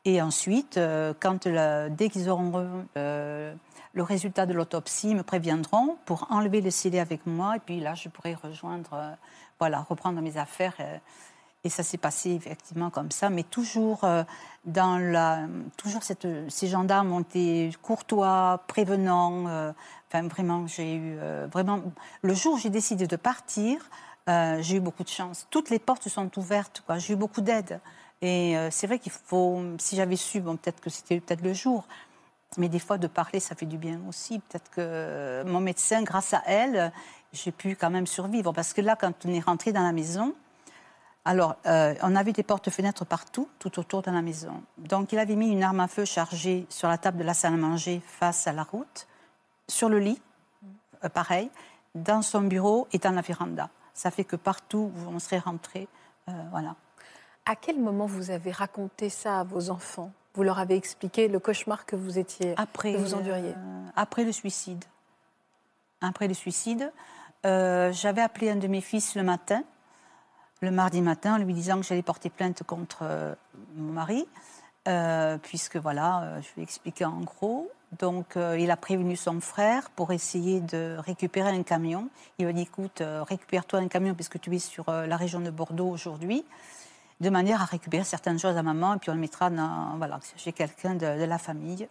Et ensuite, euh, quand dès qu'ils auront euh, le résultat de l'autopsie, me préviendront pour enlever les scellés avec moi. Et puis là, je pourrai rejoindre, euh, voilà, reprendre mes affaires. euh, et ça s'est passé effectivement comme ça, mais toujours euh, dans la, toujours ces gendarmes ont été courtois, prévenants. enfin, vraiment, j'ai eu vraiment. Le jour où j'ai décidé de partir, j'ai eu beaucoup de chance. Toutes les portes se sont ouvertes. J'ai eu beaucoup d'aide. Et c'est vrai qu'il faut. Si j'avais su, bon, peut-être que c'était peut-être le jour. Mais des fois, de parler, ça fait du bien aussi. Peut-être que mon médecin, grâce à elle, j'ai pu quand même survivre. Parce que là, quand on est rentré dans la maison, Alors, euh, on avait des portes-fenêtres partout, tout autour de la maison. Donc, il avait mis une arme à feu chargée sur la table de la salle à manger face à la route, sur le lit, euh, pareil, dans son bureau et dans la véranda. Ça fait que partout on serait rentré, euh, voilà. À quel moment vous avez raconté ça à vos enfants? Vous leur avez expliqué le cauchemar que vous étiez, Après, que vous enduriez euh, après le suicide. Après le suicide, euh, j'avais appelé un de mes fils le matin, le mardi matin, en lui disant que j'allais porter plainte contre euh, mon mari, puisque voilà, je lui ai expliqué en gros. Donc, il a prévenu son frère pour essayer de récupérer un camion. Il lui a dit écoute, récupère-toi un camion puisque tu es sur la région de Bordeaux aujourd'hui, de manière à récupérer certaines choses à maman et puis on le mettra dans, voilà, chez quelqu'un de, de la famille.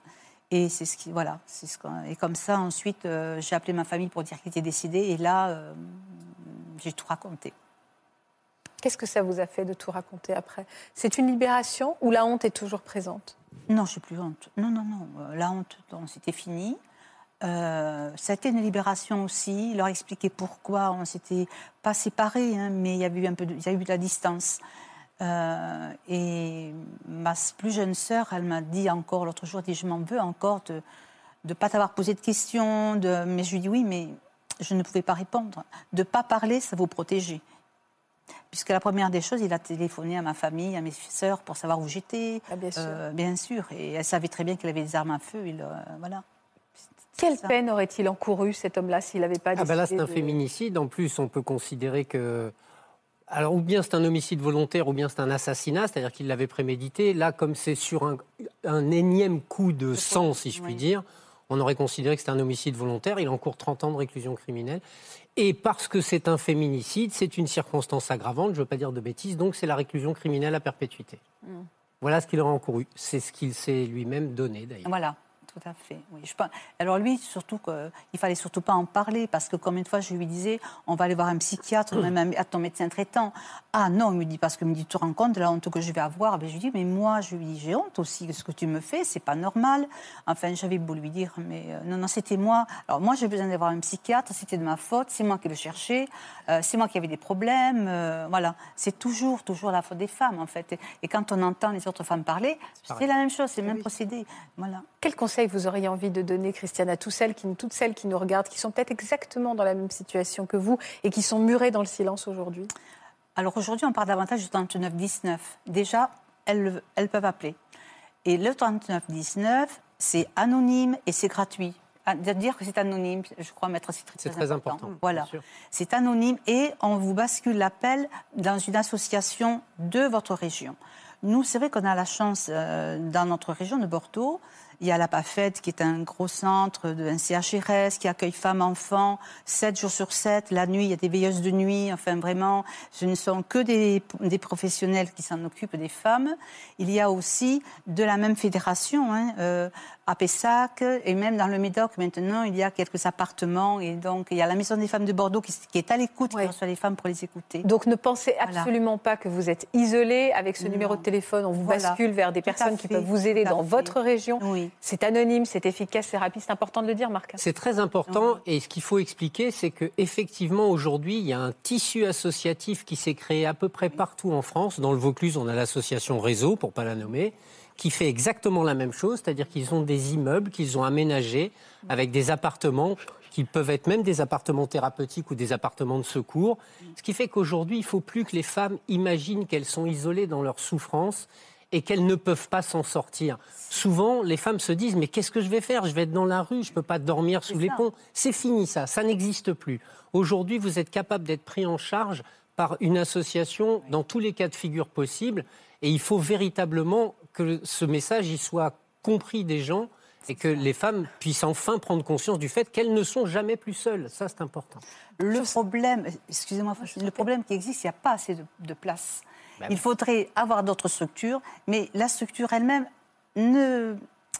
Et c'est ce qui, voilà, c'est ce et comme ça ensuite euh, j'ai appelé ma famille pour dire qu'il était décédé et là euh, j'ai tout raconté. Qu'est-ce que ça vous a fait de tout raconter après? C'est une libération ou la honte est toujours présente? Non, j'ai plus honte. Non, non, non. Euh, La honte, c'était fini. Euh, ça a été une libération aussi. Leur expliquer pourquoi on s'était pas séparés, hein, mais il y avait eu un peu, de, il y a eu de la distance. Euh, et ma plus jeune sœur, elle m'a dit encore l'autre jour, elle dit je m'en veux encore de ne pas t'avoir posé de questions. De... Mais je lui dis oui, mais je ne pouvais pas répondre. De pas parler, ça vous protéger. Puisque la première des choses, il a téléphoné à ma famille, à mes sœurs pour savoir où j'étais. Ah, bien sûr. Euh, bien sûr. Et elle savait très bien qu'il avait des armes à feu. Il, euh, voilà. Quelle ça. peine aurait-il encouru cet homme-là s'il n'avait pas Ah décidé ben là, c'est un de- féminicide. En plus, on peut considérer que... Alors, ou bien c'est un homicide volontaire, ou bien c'est un assassinat, c'est-à-dire qu'il l'avait prémédité. Là, comme c'est sur un, un énième coup de sang, si je puis oui. dire, on aurait considéré que c'était un homicide volontaire. Il encourt 30 ans de réclusion criminelle. Et parce que c'est un féminicide, c'est une circonstance aggravante, je ne veux pas dire de bêtises, donc c'est la réclusion criminelle à perpétuité. Voilà ce qu'il aurait encouru. C'est ce qu'il s'est lui-même donné, d'ailleurs. Voilà. Tout à fait. Oui. Je pense- Alors lui, surtout qu'il fallait surtout pas en parler parce que comme une fois je lui disais, on va aller voir un psychiatre, même un- à ton médecin traitant. Ah non, il me dit parce que me dit tu te rends compte de la honte que je vais avoir? Ben, je lui dis mais moi je lui dis j'ai honte aussi de ce que tu me fais, c'est pas normal. Enfin j'avais beau lui dire mais euh, non non c'était moi. Alors moi j'ai besoin d'aller voir un psychiatre, c'était de ma faute, c'est moi qui le cherchais, euh, c'est moi qui avais des problèmes. euh, voilà, c'est toujours toujours la faute des femmes en fait. Et, et quand on entend les autres femmes parler, c'est la même chose, c'est le même procédé. Voilà. Quel conseil vous auriez envie de donner, Christiane, à toutes celles, qui, toutes celles qui nous regardent, qui sont peut-être exactement dans la même situation que vous et qui sont murées dans le silence aujourd'hui? Alors aujourd'hui, on parle davantage du 39-19. Déjà, elles, elles peuvent appeler. Et le 39-19, c'est anonyme et c'est gratuit. Ah, dire que c'est anonyme, je crois, maître, c'est très, C'est très important, Voilà. C'est anonyme et on vous bascule l'appel dans une association de votre région. Nous, c'est vrai qu'on a la chance, euh, dans notre région de Bordeaux, il y a la PAFED qui est un gros centre, de, un CHRS qui accueille femmes, enfants, 7 jours sur 7. La nuit, il y a des veilleuses de nuit. Enfin, vraiment, ce ne sont que des, professionnels qui s'en occupent des femmes. Il y a aussi de la même fédération, hein, euh, à Pessac, et même dans le Médoc, maintenant, il y a quelques appartements. Et donc, il y a la Maison des femmes de Bordeaux qui, qui est à l'écoute, Ouais. qui reçoit les femmes pour les écouter. Donc ne pensez Voilà. absolument pas que vous êtes isolé. Avec ce Non. numéro de téléphone, on vous Voilà. bascule vers des Tout personnes qui peuvent vous aider dans fait. votre région. Oui. C'est anonyme, c'est efficace, c'est rapide. C'est important de le dire, Marc. C'est très important et ce qu'il faut expliquer, c'est que effectivement aujourd'hui, il y a un tissu associatif qui s'est créé à peu près partout en France. Dans le Vaucluse, on a l'association Réseau, pour pas la nommer, qui fait exactement la même chose, c'est-à-dire qu'ils ont des immeubles qu'ils ont aménagés avec des appartements qui peuvent être même des appartements thérapeutiques ou des appartements de secours. Ce qui fait qu'aujourd'hui, il faut plus que les femmes imaginent qu'elles sont isolées dans leur souffrance et qu'elles ne peuvent pas s'en sortir. Souvent, les femmes se disent mais qu'est-ce que je vais faire? Je vais être dans la rue, je ne peux pas dormir sous les ça. ponts. C'est fini ça, ça n'existe plus. Aujourd'hui, vous êtes capable d'être pris en charge par une association dans tous les cas de figure possibles et il faut véritablement que ce message y soit compris des gens et que les femmes puissent enfin prendre conscience du fait qu'elles ne sont jamais plus seules. Ça, c'est important. Le problème, excusez-moi, le problème qui existe, il n'y a pas assez de, de place. Bah Il oui. faudrait avoir d'autres structures, mais la structure elle-même ne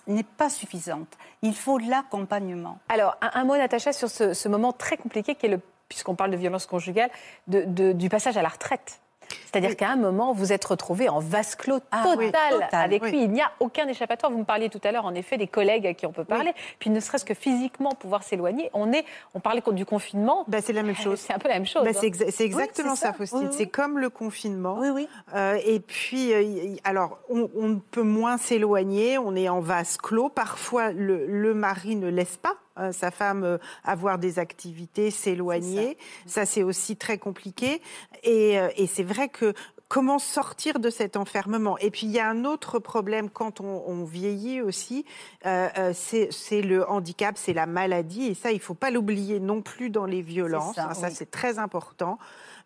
n'est pas suffisante. Il faut l'accompagnement. Alors, un, un mot, Natacha, sur ce, ce moment très compliqué qui est le, puisqu'on parle de violence conjugale, de- de- du passage à la retraite. C'est-à-dire qu'à un moment, vous êtes retrouvé en vase clos Ah total, oui, total, avec oui. lui. Il n'y a aucun échappatoire. Vous me parliez tout à l'heure, en effet, des collègues à qui on peut parler. Puis ne serait-ce que physiquement pouvoir s'éloigner. On est, on parlait du confinement. Bah, c'est la même chose. C'est un peu la même chose. Bah, hein. c'est exa- c'est exactement ça, ça. Faustine. C'est comme le confinement. Oui, oui. Euh, et puis, euh, alors, on, on peut moins s'éloigner, on est en vase clos. Parfois, le, le mari ne laisse pas euh, sa femme euh, avoir des activités, s'éloigner. Ça, c'est aussi très compliqué. Et, euh, et c'est vrai que comment sortir de cet enfermement? Et puis, il y a un autre problème quand on, on vieillit aussi, euh, c'est le handicap, c'est la maladie. Et ça, il faut pas l'oublier non plus dans les violences. ça, hein, c'est très important.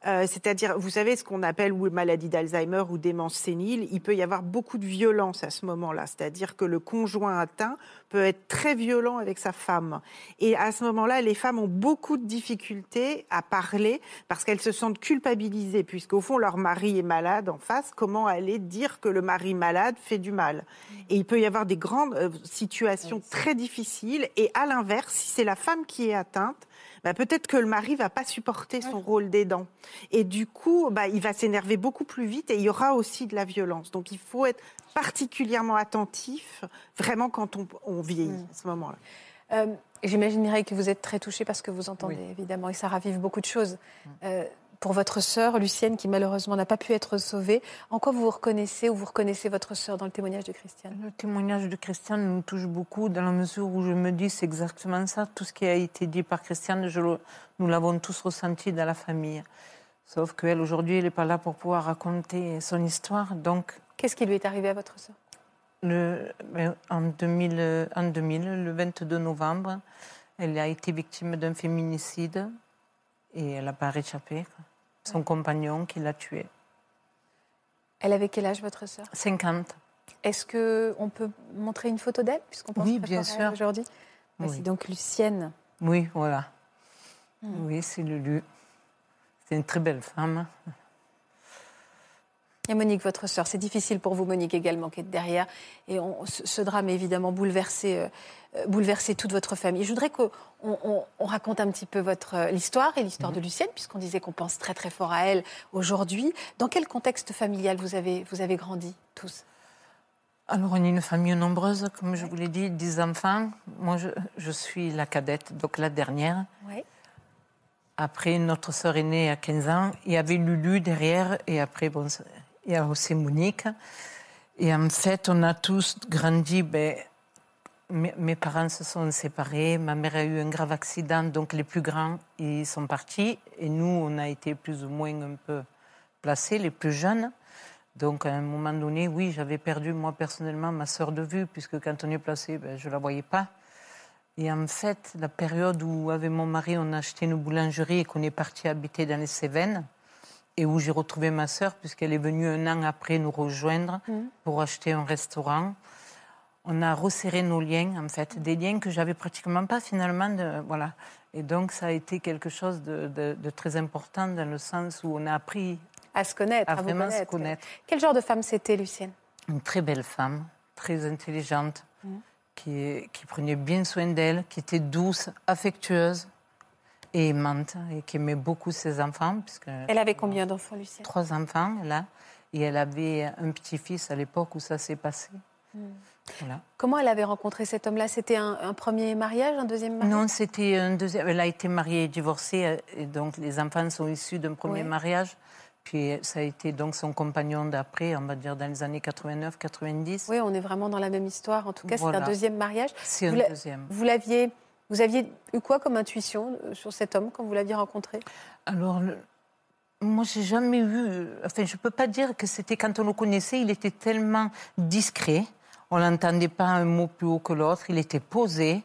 Euh, C'est-à-dire, vous savez, ce qu'on appelle ou maladie d'Alzheimer ou démence sénile, il peut y avoir beaucoup de violence à ce moment-là. C'est-à-dire que le conjoint atteint peut être très violent avec sa femme. Et à ce moment-là, les femmes ont beaucoup de difficultés à parler parce qu'elles se sentent culpabilisées, puisqu'au fond, leur mari est malade en face. Comment aller dire que le mari malade fait du mal? Et il peut y avoir des grandes euh, situations très difficiles. Et à l'inverse, si c'est la femme qui est atteinte, bah, peut-être que le mari va pas supporter son rôle d'aidant. Et du coup, bah, il va s'énerver beaucoup plus vite et il y aura aussi de la violence. Donc il faut être particulièrement attentif, vraiment quand on, on vieillit à ce moment-là. Euh, J'imagine, Mireille, que vous êtes très touchée par ce que vous entendez, évidemment, et ça ravive beaucoup de choses. Euh, pour votre sœur, Lucienne, qui malheureusement n'a pas pu être sauvée, en quoi vous vous reconnaissez ou vous reconnaissez votre sœur dans le témoignage de Christiane? Le témoignage de Christiane nous touche beaucoup dans la mesure où je me dis c'est exactement ça. Tout ce qui a été dit par Christiane, je le- nous l'avons tous ressenti dans la famille. Sauf qu'elle, aujourd'hui, elle n'est pas là pour pouvoir raconter son histoire. Donc, Qu'est-ce qui lui est arrivé à votre sœur? le, ben, en, 2000, en 2000, le 22 novembre, elle a été victime d'un féminicide et elle n'a pas réchappé. Son compagnon qui l'a tuée. Elle avait quel âge, votre sœur? 50. Est-ce qu'on peut montrer une photo d'elle, puisqu'on pense Oui, bien sûr. aujourd'hui? Oui. donc Lucienne. Oui, voilà. Oui, c'est Lulu. C'est une très belle femme. Monique, votre sœur, c'est difficile pour vous, Monique, également, qui est derrière. Et on- ce, drame évidemment bouleversé, euh, euh, bouleversé toute votre famille. Je voudrais qu'on on, on raconte un petit peu votre euh, l'histoire et l'histoire de Lucienne, puisqu'on disait qu'on pense très très fort à elle aujourd'hui. Dans quel contexte familial vous avez, vous avez grandi tous? Alors, on est une famille nombreuse, comme je vous l'ai dit, 10 enfants. Moi, je, je suis la cadette, donc la dernière. Oui. Après, notre sœur aînée à 15 ans. Il y avait Lulu derrière. Et après, bon, il y a aussi Monique. Et en fait, on a tous grandi. Ben, mes, parents se sont séparés. Ma mère a eu un grave accident. Donc, les plus grands, ils sont partis. Et nous, on a été plus ou moins un peu placés, les plus jeunes. Donc, à un moment donné, oui, j'avais perdu, moi, personnellement, ma sœur de vue, puisque quand on est placé, ben, je ne la voyais pas. Et en fait, la période où, avec mon mari, on a acheté une boulangerie et qu'on est parti habiter dans les Cévennes, et où j'ai retrouvé ma sœur, puisqu'elle est venue un an après nous rejoindre pour acheter un restaurant, on a resserré nos liens, en fait, des liens que j'avais pratiquement pas finalement. De, voilà. Et donc, ça a été quelque chose de, de- de très important dans le sens où on a appris À se connaître, à vraiment se connaître. Quel genre de femme c'était, Lucienne Une très belle femme, très intelligente, qui, qui prenait bien soin d'elle, qui était douce, affectueuse et aimante, et qui aimait beaucoup ses enfants, puisque Elle avait combien d'enfants, Lucienne trois enfants, là, et elle avait un petit-fils à l'époque où ça s'est passé. Voilà. Comment elle avait rencontré cet homme-là? C'était un, un premier mariage, un deuxième mariage? Non, c'était un deuxième. Elle a été mariée et divorcée, euh, et donc les enfants sont issus d'un premier mariage. Puis ça a été donc son compagnon d'après, on va dire dans les années 89-90. Oui, on est vraiment dans la même histoire. En tout cas, c'est un deuxième mariage. C'est un deuxième. Vous l'aviez, vous aviez eu quoi comme intuition euh, sur cet homme quand vous l'aviez rencontré? Alors, le- moi, j'ai jamais eu. Enfin, je peux pas dire que c'était quand on le connaissait, il était tellement discret. On n'entendait pas un mot plus haut que l'autre. Il était posé.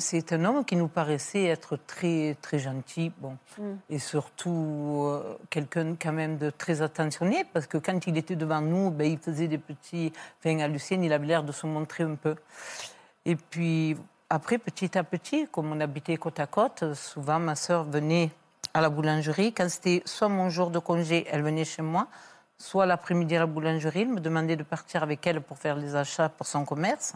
C'est un homme qui nous paraissait être très, très gentil, bon, et surtout euh, quelqu'un quand même de très attentionné, parce que quand il était devant nous, ben, il faisait des petits. Enfin, à Lucienne, il avait l'air de se montrer un peu. Et puis après, petit à petit, comme on habitait côte à côte, souvent ma sœur venait à la boulangerie. Quand c'était soit mon jour de congé, elle venait chez moi, soit l'après-midi à la boulangerie, elle me demandait de partir avec elle pour faire les achats pour son commerce.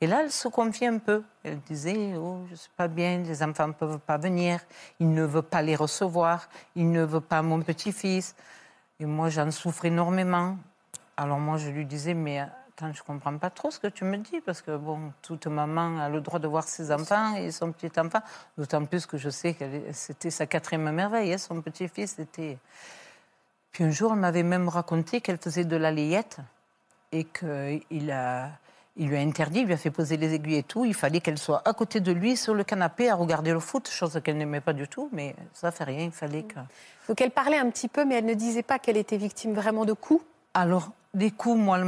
Et là, elle se confiait un peu. Elle disait Oh, je ne suis pas bien, les enfants ne peuvent pas venir, il ne veut pas les recevoir, il ne veut pas mon petit-fils. Et moi, j'en souffre énormément. Alors moi, je lui disais, mais attends, je comprends pas trop ce que tu me dis, parce que bon, toute maman a le droit de voir ses enfants et son petit enfant, d'autant plus que je sais que c'était sa quatrième merveille, hein, son petit-fils était... Puis un jour, elle m'avait même raconté qu'elle faisait de la layette et qu'il a... Il lui a interdit, il lui a fait poser les aiguilles et tout. Il fallait qu'elle soit à côté de lui sur le canapé à regarder le foot, chose qu'elle n'aimait pas du tout, mais ça fait rien, il fallait que. Donc elle parlait un petit peu, mais elle ne disait pas qu'elle était victime vraiment de coups Alors, des coups, moi,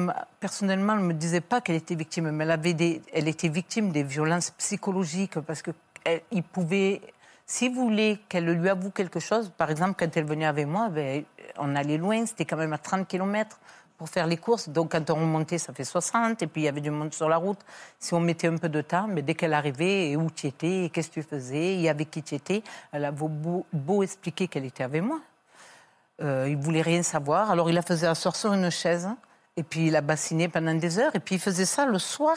personnellement, elle ne me disait pas qu'elle était victime, mais elle, avait elle était victime des violences psychologiques parce qu'il pouvait. Si vous voulez qu'elle lui avoue quelque chose, par exemple, quand elle venait avec moi, ben, on allait loin, c'était quand même à 30 km pour faire les courses. Donc, quand on remontait, ça fait 60, et puis il y avait du monde sur la route. Si on mettait un peu de temps, mais dès qu'elle arrivait, où tu étais, qu'est-ce que tu faisais, et avec qui tu étais, elle a beau, beau, expliquer qu'elle était avec moi. Euh, il voulait rien savoir, alors il la faisait asseoir sur une chaise, et puis il la bassinait pendant des heures, et puis il faisait ça le soir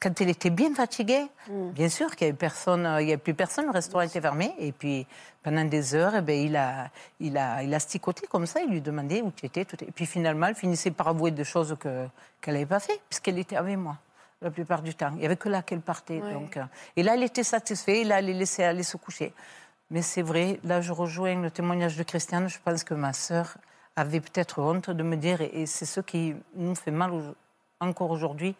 quand elle était bien fatiguée, mm. bien sûr qu'il n'y avait personne, il y avait plus personne, le restaurant était fermé, et puis pendant des heures, eh ben, il, a, il, a, il a sticoté comme ça, il lui demandait où tu étais. Tout, et puis finalement, elle finissait par avouer des choses qu'elle n'avait pas fait, puisqu'elle était avec moi la plupart du temps. Il n'y avait que là qu'elle partait. Donc, euh, et là, elle était satisfaite, là, elle les laissait aller se coucher. Mais c'est vrai, là, je rejoins le témoignage de Christiane, je pense que ma sœur avait peut-être honte de me dire, et c'est ce qui nous fait mal encore aujourd'hui,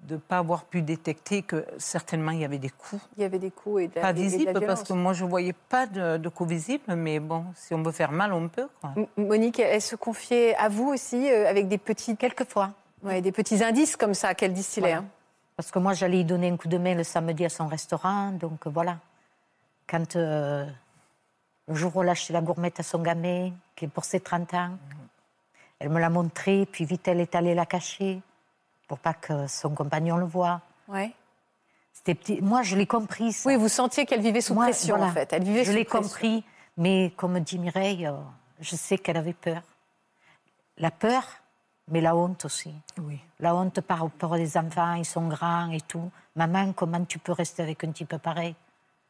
de ne pas avoir pu détecter que certainement il y avait des coups. Il y avait des coups et de, Pas visibles parce que moi je ne voyais pas de, coups visibles, mais bon, si on veut faire mal, on peut. Monique, elle se confiait à vous aussi euh, avec des petits. Quelquefois. Ouais, des petits indices comme ça qu'elle distillait. Hein. Parce que moi j'allais lui donner un coup de main le samedi à son restaurant, donc voilà. Quand euh, le jour où a acheté la gourmette à son gamin, qui est pour ses 30 ans, elle me l'a montré, puis vite elle est allée la cacher pour pas que son compagnon le voie. Ouais. C'était petit. Moi, je l'ai compris. Ça. Oui, vous sentiez qu'elle vivait sous pression, en fait. Elle vivait je l'ai compris, mais comme dit Mireille, euh, je sais qu'elle avait peur. La peur, mais la honte aussi. Oui. La honte par rapport des enfants, ils sont grands et tout. Maman, comment tu peux rester avec un type pareil?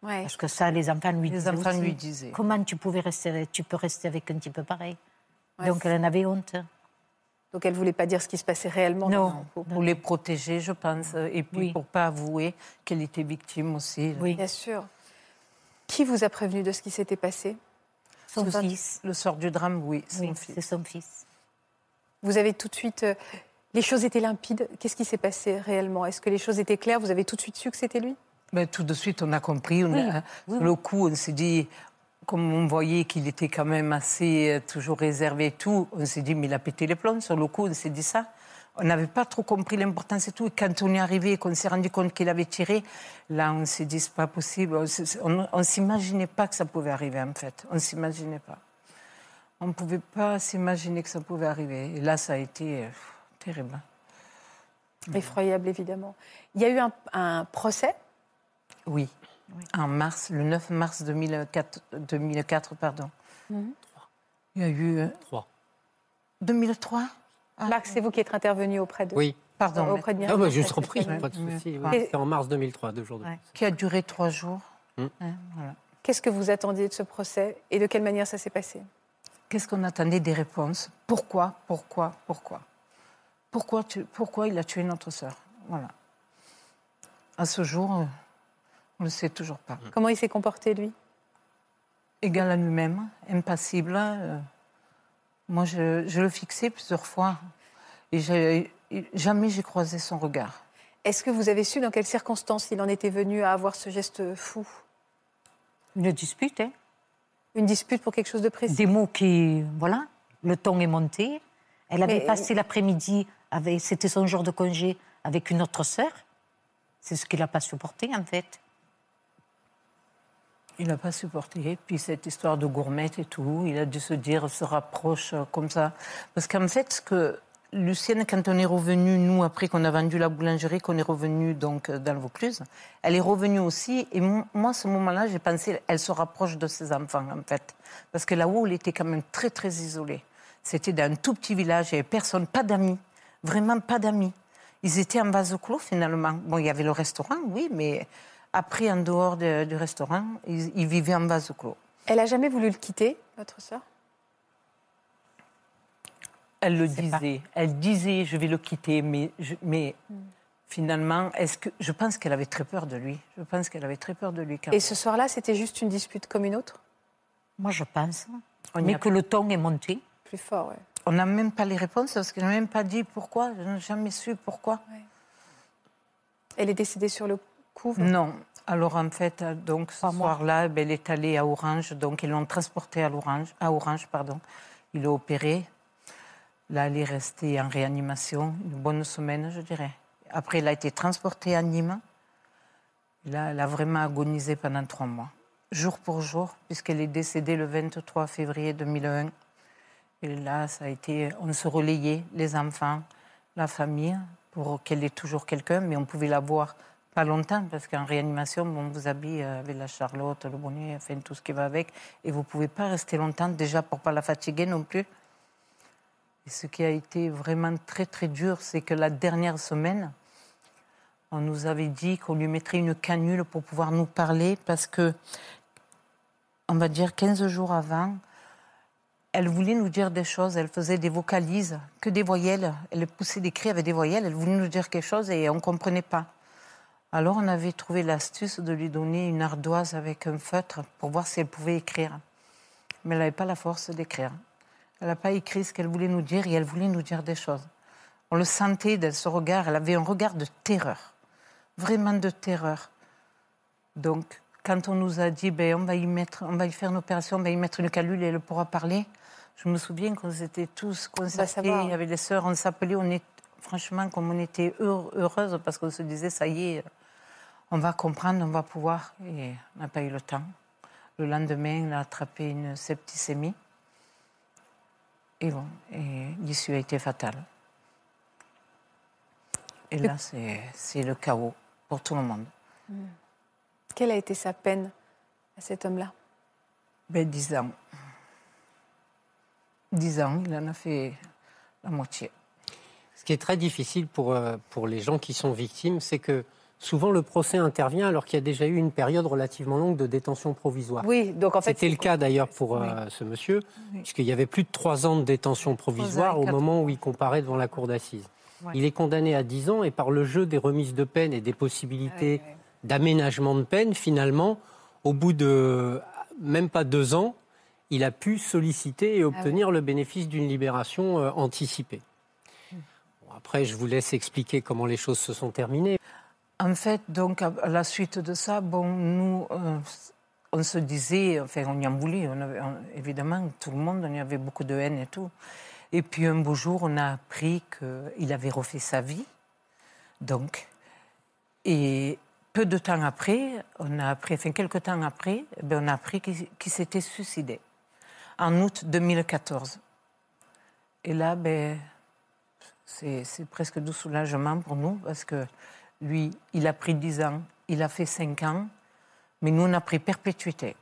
Ouais. Parce que ça, les enfants lui les disaient. enfants lui disaient. Comment tu pouvais rester, tu peux rester avec un type pareil Donc elle en avait honte. Donc elle ne voulait pas dire ce qui se passait réellement. Non, pour les protéger, je pense, et puis pour pour pas avouer qu'elle était victime aussi. Oui, bien sûr. Qui vous a prévenu de ce qui s'était passé? Son fils. Le sort du drame, oui, son fils. C'est son fils. Vous avez tout de suite. Euh, les choses étaient limpides. Qu'est-ce qui s'est passé réellement? Est-ce que les choses étaient claires? Vous avez tout de suite su que c'était lui? Mais Tout de suite, on a compris. On a, le coup, on s'est dit comme on voyait qu'il était quand même assez euh, toujours réservé et tout, on s'est dit, mais il a pété les plombs sur le coup, on s'est dit ça. On n'avait pas trop compris l'importance et tout. Et quand on est arrivé et qu'on s'est rendu compte qu'il avait tiré, là, on s'est dit, c'est pas possible. On ne s'imaginait pas que ça pouvait arriver, en fait. On ne s'imaginait pas. On ne pouvait pas s'imaginer que ça pouvait arriver. Et là, ça a été euh, terrible. Effroyable, évidemment. Il y a eu un, un procès Oui. En mars, le 9 mars 2004, 2004 pardon. Mhm. Il y a eu... 3. 2003 ah. Marc, c'est vous qui êtes intervenu auprès de... Oui. Pardon. Auprès de ah, bah, je vous en prie, pas de souci. C'était en mars 2003, d'aujourd'hui. Qui a duré trois jours. Hmm. voilà. Qu'est-ce que vous attendiez de ce procès et de quelle manière ça s'est passé? Qu'est-ce qu'on attendait des réponses? Pourquoi Pourquoi Pourquoi? Pourquoi, tu, pourquoi il a tué notre sœur? Voilà. À ce jour, euh, on ne sait toujours pas. Comment il s'est comporté, lui? Égal à lui-même, impassible. Euh, moi, je, je, le fixais plusieurs fois. Et jamais j'ai croisé son regard. Est-ce que vous avez su dans quelles circonstances il en était venu à avoir ce geste fou? Une dispute, hein Une dispute pour quelque chose de précis? Des mots qui... Voilà, le ton est monté. Elle avait passé l'après-midi, c'était son jour de congé, avec une autre sœur. C'est ce qu'il n'a pas supporté, en fait. Il n'a pas supporté. Puis cette histoire de gourmette et tout, il a dû se dire, se rapproche euh, comme ça. Parce qu'en fait, que Lucienne, quand on est revenu, nous, après qu'on a vendu la boulangerie, qu'on est revenu donc euh, dans le Vaucluse, elle est revenue aussi. Et moi, à ce moment-là, j'ai pensé, elle se rapproche de ses enfants, en fait. Parce que là-haut, elle était quand même très, très isolée. C'était dans un tout petit village, il n'y avait personne, pas d'amis. Vraiment pas d'amis. Ils étaient en vase clos, finalement. Bon, il y avait le restaurant, oui, mais après, en dehors du restaurant, ils, vivaient en vase clos. Elle a jamais voulu le quitter, votre sœur? Elle le pas. disait. Elle disait, je vais le quitter, mais, je- mais Hmm. finalement, est-ce que je pense qu'elle avait très peur de lui. Je pense qu'elle avait très peur de lui. Quand Et ce soir-là, c'était juste une dispute comme une autre? Moi, je pense. On Mais a- que le ton est monté. Plus fort, ouais. On n'a même pas les réponses parce qu'elle n'a même pas dit pourquoi. Je n'ai jamais su pourquoi. Elle est décédée sur le Non. Alors en fait, donc ce soir-là, ben, elle est allée à Orange, donc ils l'ont transportée à Orange, à Orange, pardon. Il l'a opérée. Là, elle est restée en réanimation une bonne semaine, je dirais. Après, elle a été transportée à Nîmes. Là, elle a vraiment agonisé pendant trois mois, jour pour jour, puisqu'elle est décédée le 23 février 2001. Et là, ça a été, on se relayait, les enfants, la famille, pour qu'elle ait toujours quelqu'un, mais on pouvait la voir pas longtemps, parce qu'en réanimation, on vous habille euh, avec la charlotte, le bonnet, tout ce qui va avec, et vous pouvez pas rester longtemps, déjà pour pas la fatiguer non plus. Et ce qui a été vraiment très très dur, c'est que la dernière semaine, on nous avait dit qu'on lui mettrait une canule pour pouvoir nous parler, parce que, on va dire 15 jours avant, elle voulait nous dire des choses, elle faisait des vocalises, que des voyelles. Elle poussait des cris avec des voyelles, elle voulait nous dire quelque chose et on ne comprenait pas. Alors on avait trouvé l'astuce de lui donner une ardoise avec un feutre pour voir si elle pouvait écrire. Mais elle n'avait pas la force d'écrire. Elle n'a pas écrit ce qu'elle voulait nous dire et elle voulait nous dire des choses. On le sentait de ce regard, elle avait un regard de terreur, vraiment de terreur. Donc, quand on nous a dit, ben, on va y mettre, on va y faire une opération, on va y mettre une calule et elle pourra parler, je me souviens qu'on était tous concertés, savoir. il y avait les sœurs, on s'appelait, on est, franchement, comme on était heure- heureuses parce qu'on se disait, ça y est, on va comprendre, on va pouvoir. Et on n'a pas eu le temps. Le lendemain, elle a attrapé une septicémie. Et bon, et l'issue a été fatale. Et là, c'est c'est le chaos pour tout le monde. Quelle a été sa peine à cet homme-là? Ben, 10 ans. 10 ans, il en a fait la moitié. Ce qui est très difficile pour, euh, pour les gens qui sont victimes, c'est que souvent le procès intervient alors qu'il y a déjà eu une période relativement longue de détention provisoire. Oui, donc en fait. C'était le cas d'ailleurs pour euh, ce monsieur, puisqu'il y avait plus de trois ans de détention provisoire au moment où il comparait devant la cour d'assises. Ouais. Il est condamné à 10 ans et par le jeu des remises de peine et des possibilités Ouais, ouais. d'aménagement de peine, finalement, au bout de même pas deux ans, il a pu solliciter et obtenir le bénéfice d'une libération euh, anticipée. Bon, après, je vous laisse expliquer comment les choses se sont terminées. En fait, donc, à la suite de ça, bon, nous, euh, on se disait, enfin, on y en voulait, évidemment, tout le monde, on y avait beaucoup de haine et tout. Et puis, un beau jour, on a appris qu'il avait refait sa vie. Donc, et peu de temps après, on a appris, enfin, quelques temps après, eh ben, on a appris qu'il s'était suicidé en août 2014. Et là, ben, c'est presque du soulagement pour nous parce que lui, il a pris 10 ans, il a fait 5 ans, mais nous, on a pris perpétuité.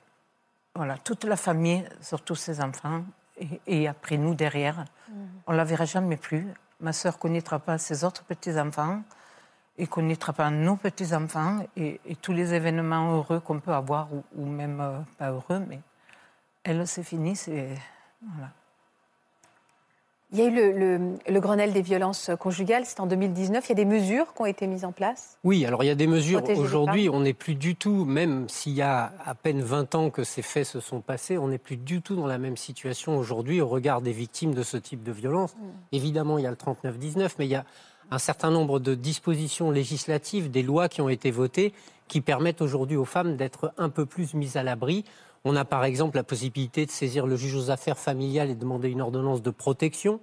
Voilà, toute la famille, surtout ses enfants, et, et après nous derrière, on ne la verra jamais plus. Ma sœur ne connaîtra pas ses autres petits-enfants, et connaîtra pas nos petits-enfants, et, et tous les événements heureux qu'on peut avoir, ou, ou même euh, pas heureux, mais elle, c'est fini, c'est... Voilà. Il y a eu le, le- le Grenelle des violences conjugales, c'était en 2019. Il y a des mesures qui ont été mises en place? Oui, alors il y a des mesures. Aujourd'hui, on n'est plus du tout, même s'il y a à peine 20 ans que ces faits se sont passés, on n'est plus du tout dans la même situation aujourd'hui au regard des victimes de ce type de violence. Évidemment, il y a le 39-19, mais il y a un certain nombre de dispositions législatives, des lois qui ont été votées, qui permettent aujourd'hui aux femmes d'être un peu plus mises à l'abri. On a par exemple la possibilité de saisir le juge aux affaires familiales et demander une ordonnance de protection,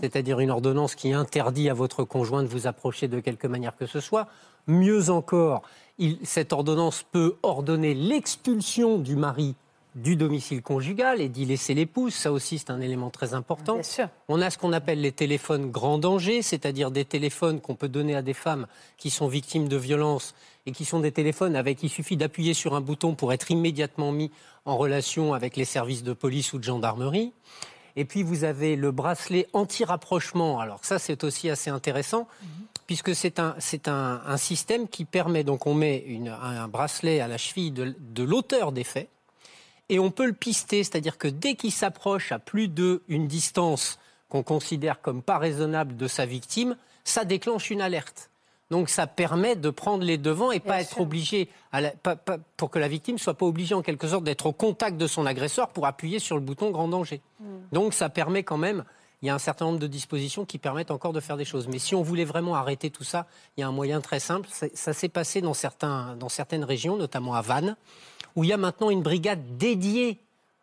c'est-à-dire une ordonnance qui interdit à votre conjoint de vous approcher de quelque manière que ce soit. Mieux encore, il- cette ordonnance peut ordonner l'expulsion du mari du domicile conjugal et d'y laisser l'épouse. Ça aussi, c'est un élément très important. Bien sûr. On a ce qu'on appelle les téléphones grand danger, c'est-à-dire des téléphones qu'on peut donner à des femmes qui sont victimes de violences et qui sont des téléphones avec il suffit d'appuyer sur un bouton pour être immédiatement mis en relation avec les services de police ou de gendarmerie. Et puis vous avez le bracelet anti-rapprochement. Alors ça, c'est aussi assez intéressant puisque c'est un, c'est un, système qui permet, donc on met un bracelet à la cheville de, de l'auteur des faits, et on peut le pister, c'est-à-dire que dès qu'il s'approche à plus d'une distance qu'on considère comme pas raisonnable de sa victime, ça déclenche une alerte. Donc ça permet de prendre les devants et pas être obligé, à la- pas- pas- pour que la victime soit pas obligée en quelque sorte d'être au contact de son agresseur pour appuyer sur le bouton grand danger. Donc ça permet quand même, il y a un certain nombre de dispositions qui permettent encore de faire des choses. Mais si on voulait vraiment arrêter tout ça, il y a un moyen très simple. Ça s'est passé dans, certains, dans certaines régions, notamment à Vannes, où il y a maintenant une brigade dédiée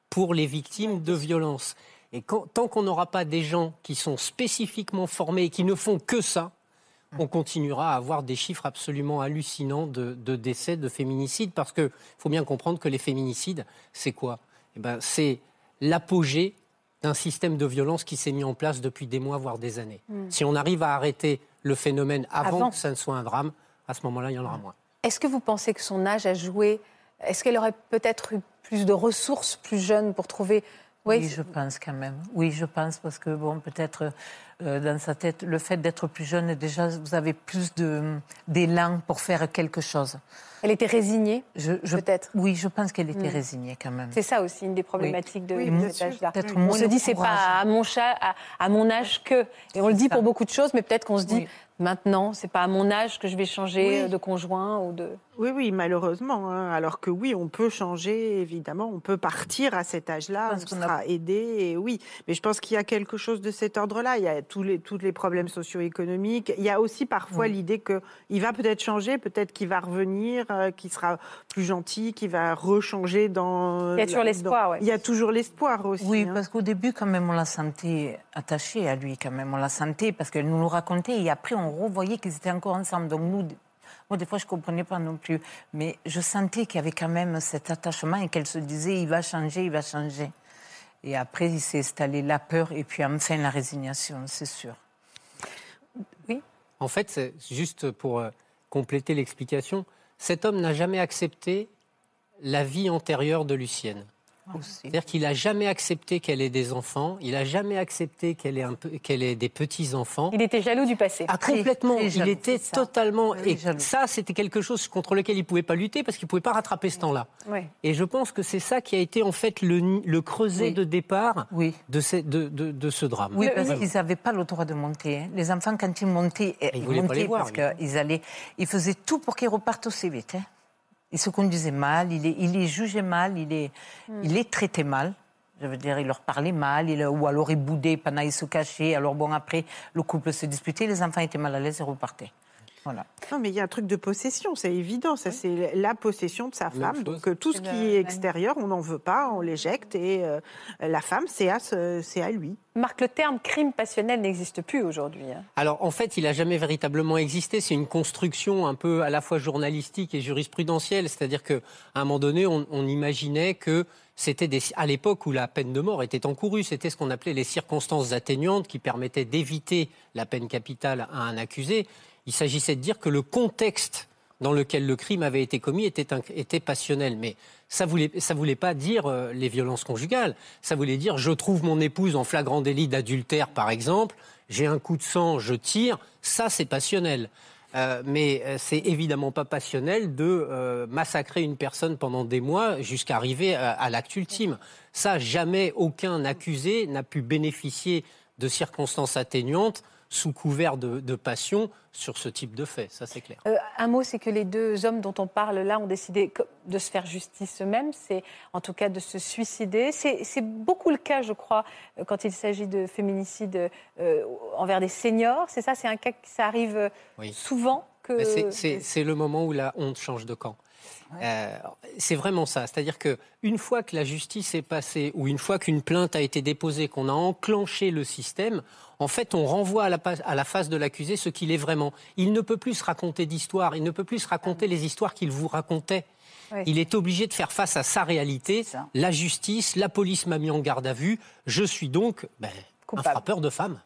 pour les victimes de violences. Et quand- tant qu'on n'aura pas des gens qui sont spécifiquement formés et qui ne font que ça, on continuera à avoir des chiffres absolument hallucinants de, de décès, de féminicides, parce qu'il faut bien comprendre que les féminicides, c'est quoi? Eh ben, C'est l'apogée d'un système de violence qui s'est mis en place depuis des mois, voire des années. Si on arrive à arrêter le phénomène avant, Avant. que ça ne soit un drame, à ce moment-là, il y en aura moins. Est-ce que vous pensez que son âge a joué? Est-ce qu'elle aurait peut-être eu plus de ressources plus jeune pour trouver? Oui, je pense quand même. Oui, je pense parce que, bon, peut-être euh, dans sa tête, le fait d'être plus jeune, déjà, vous avez plus d'élan pour faire quelque chose. Elle était résignée, Je, je- peut-être? Oui, je pense qu'elle était Mm. résignée quand même. C'est ça aussi une des problématiques de, Oui, de cet âge-là. On se dit c'est pas à mon, chat, à, à mon âge que. Et on le dit ça. pour beaucoup de choses, mais peut-être qu'on se dit Oui. maintenant c'est pas à mon âge que je vais changer de conjoint ou de. Oui, oui, malheureusement. hein. Alors que oui, on peut changer, évidemment, on peut partir à cet âge-là, on qu'on a- sera aidé, et oui. Mais je pense qu'il y a quelque chose de cet ordre-là. Il y a tous les, tous les problèmes socio-économiques. Il y a aussi parfois l'idée qu'il va peut-être changer, peut-être qu'il va revenir, euh, qu'il sera plus gentil, qu'il va rechanger dans... Il y a toujours l'espoir, ouais. Il y a toujours l'espoir aussi. Oui, hein. parce qu'au début, quand même, on la sentait attachée à lui, quand même. On la sentait parce qu'elle nous le racontait et après, on revoyait qu'ils étaient encore ensemble. Donc, nous, moi, des fois, je ne comprenais pas non plus. Mais je sentais qu'il y avait quand même cet attachement et qu'elle se disait il va changer, il va changer. Et après, il s'est installé la peur et puis enfin la résignation, c'est sûr. En fait, c'est juste pour euh, compléter l'explication, cet homme n'a jamais accepté la vie antérieure de Lucienne. C'est-à-dire qu'il n'a jamais accepté qu'elle ait des enfants, il n'a jamais accepté qu'elle ait, des petits-enfants. Il était jaloux du passé. Ah, complètement. très il jaloux, était totalement. Et jaloux. ça, c'était quelque chose contre lequel il ne pouvait pas lutter parce qu'il ne pouvait pas rattraper ce temps-là. Et je pense que c'est ça qui a été en fait le, le creuset Oui. de départ Oui. de, ce, de, de- de ce drame. Oui, parce qu'ils n'avaient pas le droit de monter. hein. Les enfants, quand ils montaient, Ils ils montaient les voir, parce qu'ils allaient, ils faisaient tout pour qu'ils repartent aussi vite. hein. Ils se conduisaient mal, il les, il les jugeait mal, il les, il les traitait mal. Je veux dire, il leur parlait mal, il- ou alors il boudait pendant il se cachait. Alors bon, après, le couple se disputait, les enfants étaient mal à l'aise et repartaient. Voilà. Non, mais il y a un truc de possession, c'est évident. Ça, c'est la possession de sa femme. chose. Donc tout ce qui le est extérieur, on n'en veut pas, on l'éjecte. Et euh, la femme, c'est à, ce- c'est à lui. Marc, le terme crime passionnel n'existe plus aujourd'hui. hein. Alors en fait, il n'a jamais véritablement existé. C'est une construction un peu à la fois journalistique et jurisprudentielle. C'est-à-dire qu'à un moment donné, on, on imaginait que c'était des, à l'époque où la peine de mort était encourue, c'était ce qu'on appelait les circonstances atténuantes qui permettaient d'éviter la peine capitale à un accusé. Il s'agissait de dire que le contexte dans lequel le crime avait été commis était, passionnel. Mais ça voulait, ça voulait pas dire euh, les violences conjugales. Ça voulait dire je trouve mon épouse en flagrant délit d'adultère, par exemple. J'ai un coup de sang, je tire. Ça, c'est passionnel. Euh, mais euh, c'est évidemment pas passionnel de euh, massacrer une personne pendant des mois jusqu'à arriver à l'acte ultime. Ça, jamais aucun accusé n'a pu bénéficier de circonstances atténuantes sous couvert de, de passion sur ce type de fait. Ça, c'est clair. Euh, un mot, c'est que les deux hommes dont on parle là ont décidé de se faire justice eux-mêmes, c'est en tout cas de se suicider. C'est beaucoup le cas, je crois, euh, quand il s'agit de féminicide euh, envers des seniors. C'est ça, c'est un cas qui ça arrive Oui. souvent que. C'est- le moment où la honte change de camp. Euh, c'est vraiment ça. C'est-à-dire que une fois que la justice est passée ou une fois qu'une plainte a été déposée, qu'on a enclenché le système, en fait, on renvoie à la, pa- à la face de l'accusé ce qu'il est vraiment. Il ne peut plus se raconter d'histoire. Il ne peut plus se raconter les histoires qu'il vous racontait. Oui. Il est obligé de faire face à sa réalité. La justice, la police m'a mis en garde à vue. Je suis donc ben, un frappeur de femmes.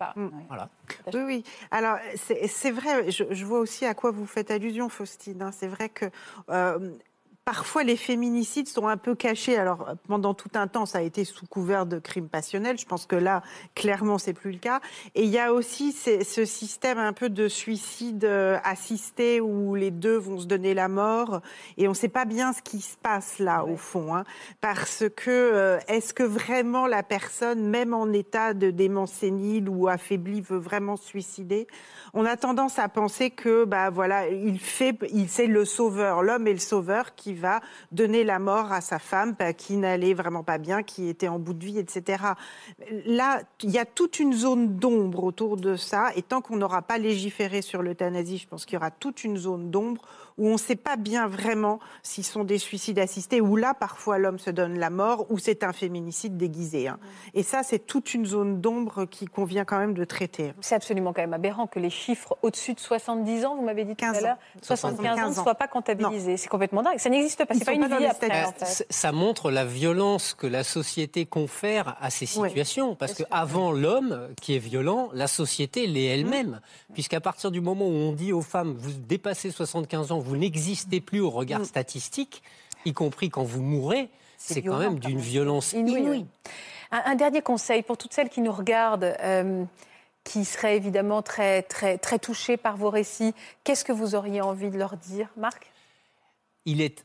Voilà. Oui, oui. Alors, c'est c'est vrai, je, je vois aussi à quoi vous faites allusion, Faustine. hein. C'est vrai que euh, parfois les féminicides sont un peu cachés. Alors pendant tout un temps, ça a été sous couvert de crimes passionnels. Je pense que là, clairement, c'est plus le cas. Et il y a aussi ce système un peu de suicide euh, assisté où les deux vont se donner la mort et on ne sait pas bien ce qui se passe là au fond, hein. parce que euh, est-ce que vraiment la personne, même en état de démence sénile ou affaiblie, veut vraiment se suicider? On a tendance à penser que bah voilà, il fait, il c'est le sauveur, l'homme est le sauveur qui va donner la mort à sa femme bah, qui n'allait vraiment pas bien, qui était en bout de vie, etc. Là, il y a toute une zone d'ombre autour de ça, et tant qu'on n'aura pas légiféré sur l'euthanasie, je pense qu'il y aura toute une zone d'ombre où on ne sait pas bien vraiment s'ils sont des suicides assistés, où là, parfois, l'homme se donne la mort, ou c'est un féminicide déguisé. Hein. Et ça, c'est toute une zone d'ombre qui convient quand même de traiter. C'est absolument quand même aberrant que les chiffres au-dessus de 70 ans, vous m'avez dit tout à l'heure, 75 ans, ne soient pas comptabilisés. C'est complètement dingue. Ça n'existe pas. C'est pas une vie après, Ça montre la violence que la société confère à ces situations. Parce qu'avant l'homme qui est violent, la société l'est elle-même. Mmh. Puisqu'à partir du moment où on dit aux femmes, vous dépassez 75 ans, vous n'existez plus au regard mm. statistique, y compris quand vous mourrez, c'est quand même d'une violence inouïe. Un, dernier conseil pour toutes celles qui nous regardent, euh, qui seraient évidemment très, très, très touchées par vos récits. Qu'est-ce que vous auriez envie de leur dire, Marc? Il est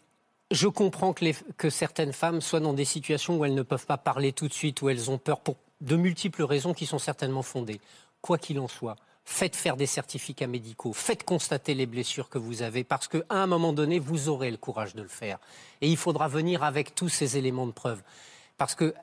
je comprends que, les, que, certaines femmes soient dans des situations où elles ne peuvent pas parler tout de suite, où elles ont peur pour de multiples raisons qui sont certainement fondées. Quoi qu'il en soit, faites faire des certificats médicaux, faites constater les blessures que vous avez, parce qu'à un moment donné, vous aurez le courage de le faire. Et il faudra venir avec tous ces éléments de preuve. Parce que,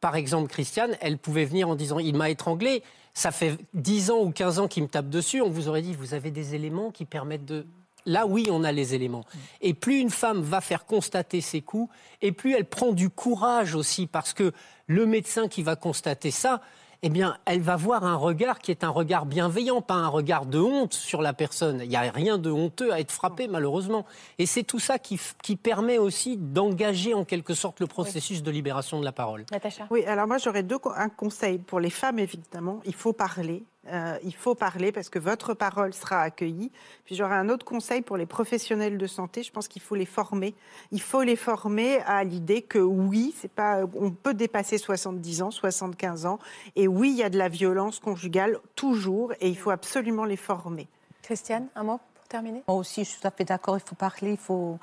par exemple, Christiane, elle pouvait venir en disant, il m'a étranglé, ça fait 10 ans ou 15 ans qu'il me tape dessus, on vous aurait dit, vous avez des éléments qui permettent de... Là, oui, on a les éléments. Et plus une femme va faire constater ses coups, et plus elle prend du courage aussi, parce que le médecin qui va constater ça, eh bien, elle va voir un regard qui est un regard bienveillant, pas un regard de honte sur la personne. Il n'y a rien de honteux à être frappé, malheureusement. Et c'est tout ça qui, permet aussi d'engager en quelque sorte le processus de libération de la parole. Natacha Oui, alors moi j'aurais deux, un conseil pour les femmes, évidemment. Il faut parler. Euh, il faut parler parce que votre parole sera accueillie. Puis j'aurais un autre conseil pour les professionnels de santé. Je pense qu'il faut les former. Il faut les former à l'idée que oui, c'est pas, on peut dépasser 70 ans, 75 ans, et oui, il y a de la violence conjugale toujours, et il faut absolument les former. Christiane, un mot pour terminer? Moi aussi, je suis tout à fait d'accord. Il faut parler, il faut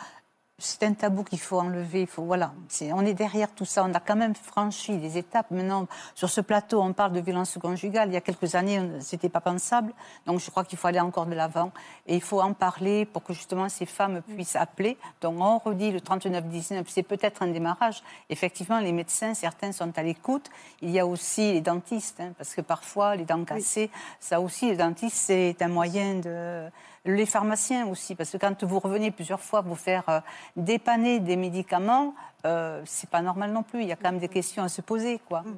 c'est un tabou qu'il faut enlever. Il faut, voilà, on est derrière tout ça. On a quand même franchi des étapes. Maintenant, sur ce plateau, on parle de violence conjugale. Il y a quelques années, c'était pas pensable. Donc, je crois qu'il faut aller encore de l'avant. Et il faut en parler pour que justement ces femmes puissent appeler. Donc, on redit le 39-19, c'est peut-être un démarrage. Effectivement, les médecins, certains sont à l'écoute. Il y a aussi les dentistes, hein, parce que parfois, les dents cassées, ça aussi, les dentistes, c'est un moyen de les pharmaciens aussi, parce que quand vous revenez plusieurs fois vous faire euh, dépanner des médicaments, euh, c'est pas normal non plus. Il y a quand même des questions à se poser, quoi. Mm.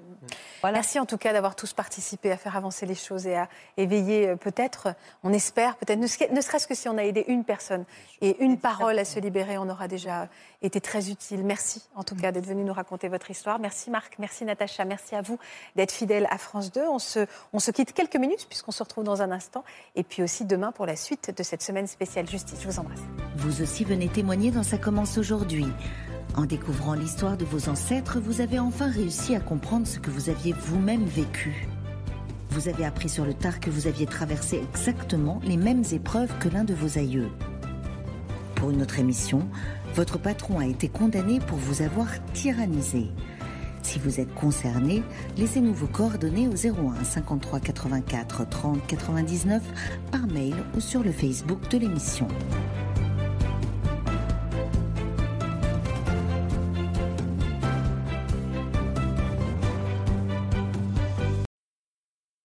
Voilà. Merci en tout cas d'avoir tous participé à faire avancer les choses et à éveiller euh, peut-être, on espère peut-être, ne, serait-ce que si on a aidé une personne et une parole à se libérer, on aura déjà été très utile. Merci en tout cas d'être venu nous raconter votre histoire. Merci Marc, merci Natacha, merci à vous d'être fidèle à France 2. On se, on se quitte quelques minutes puisqu'on se retrouve dans un instant et puis aussi demain pour la suite de cette semaine spéciale justice. Je vous embrasse. Vous aussi venez témoigner dans Ça commence aujourd'hui. En découvrant l'histoire de vos ancêtres, vous avez enfin réussi à comprendre ce que vous aviez vous-même vécu. Vous avez appris sur le tard que vous aviez traversé exactement les mêmes épreuves que l'un de vos aïeux. Pour une autre émission, votre patron a été condamné pour vous avoir tyrannisé. Si vous êtes concerné, laissez-nous vos coordonnées au 01 53 84 30 99 par mail ou sur le Facebook de l'émission.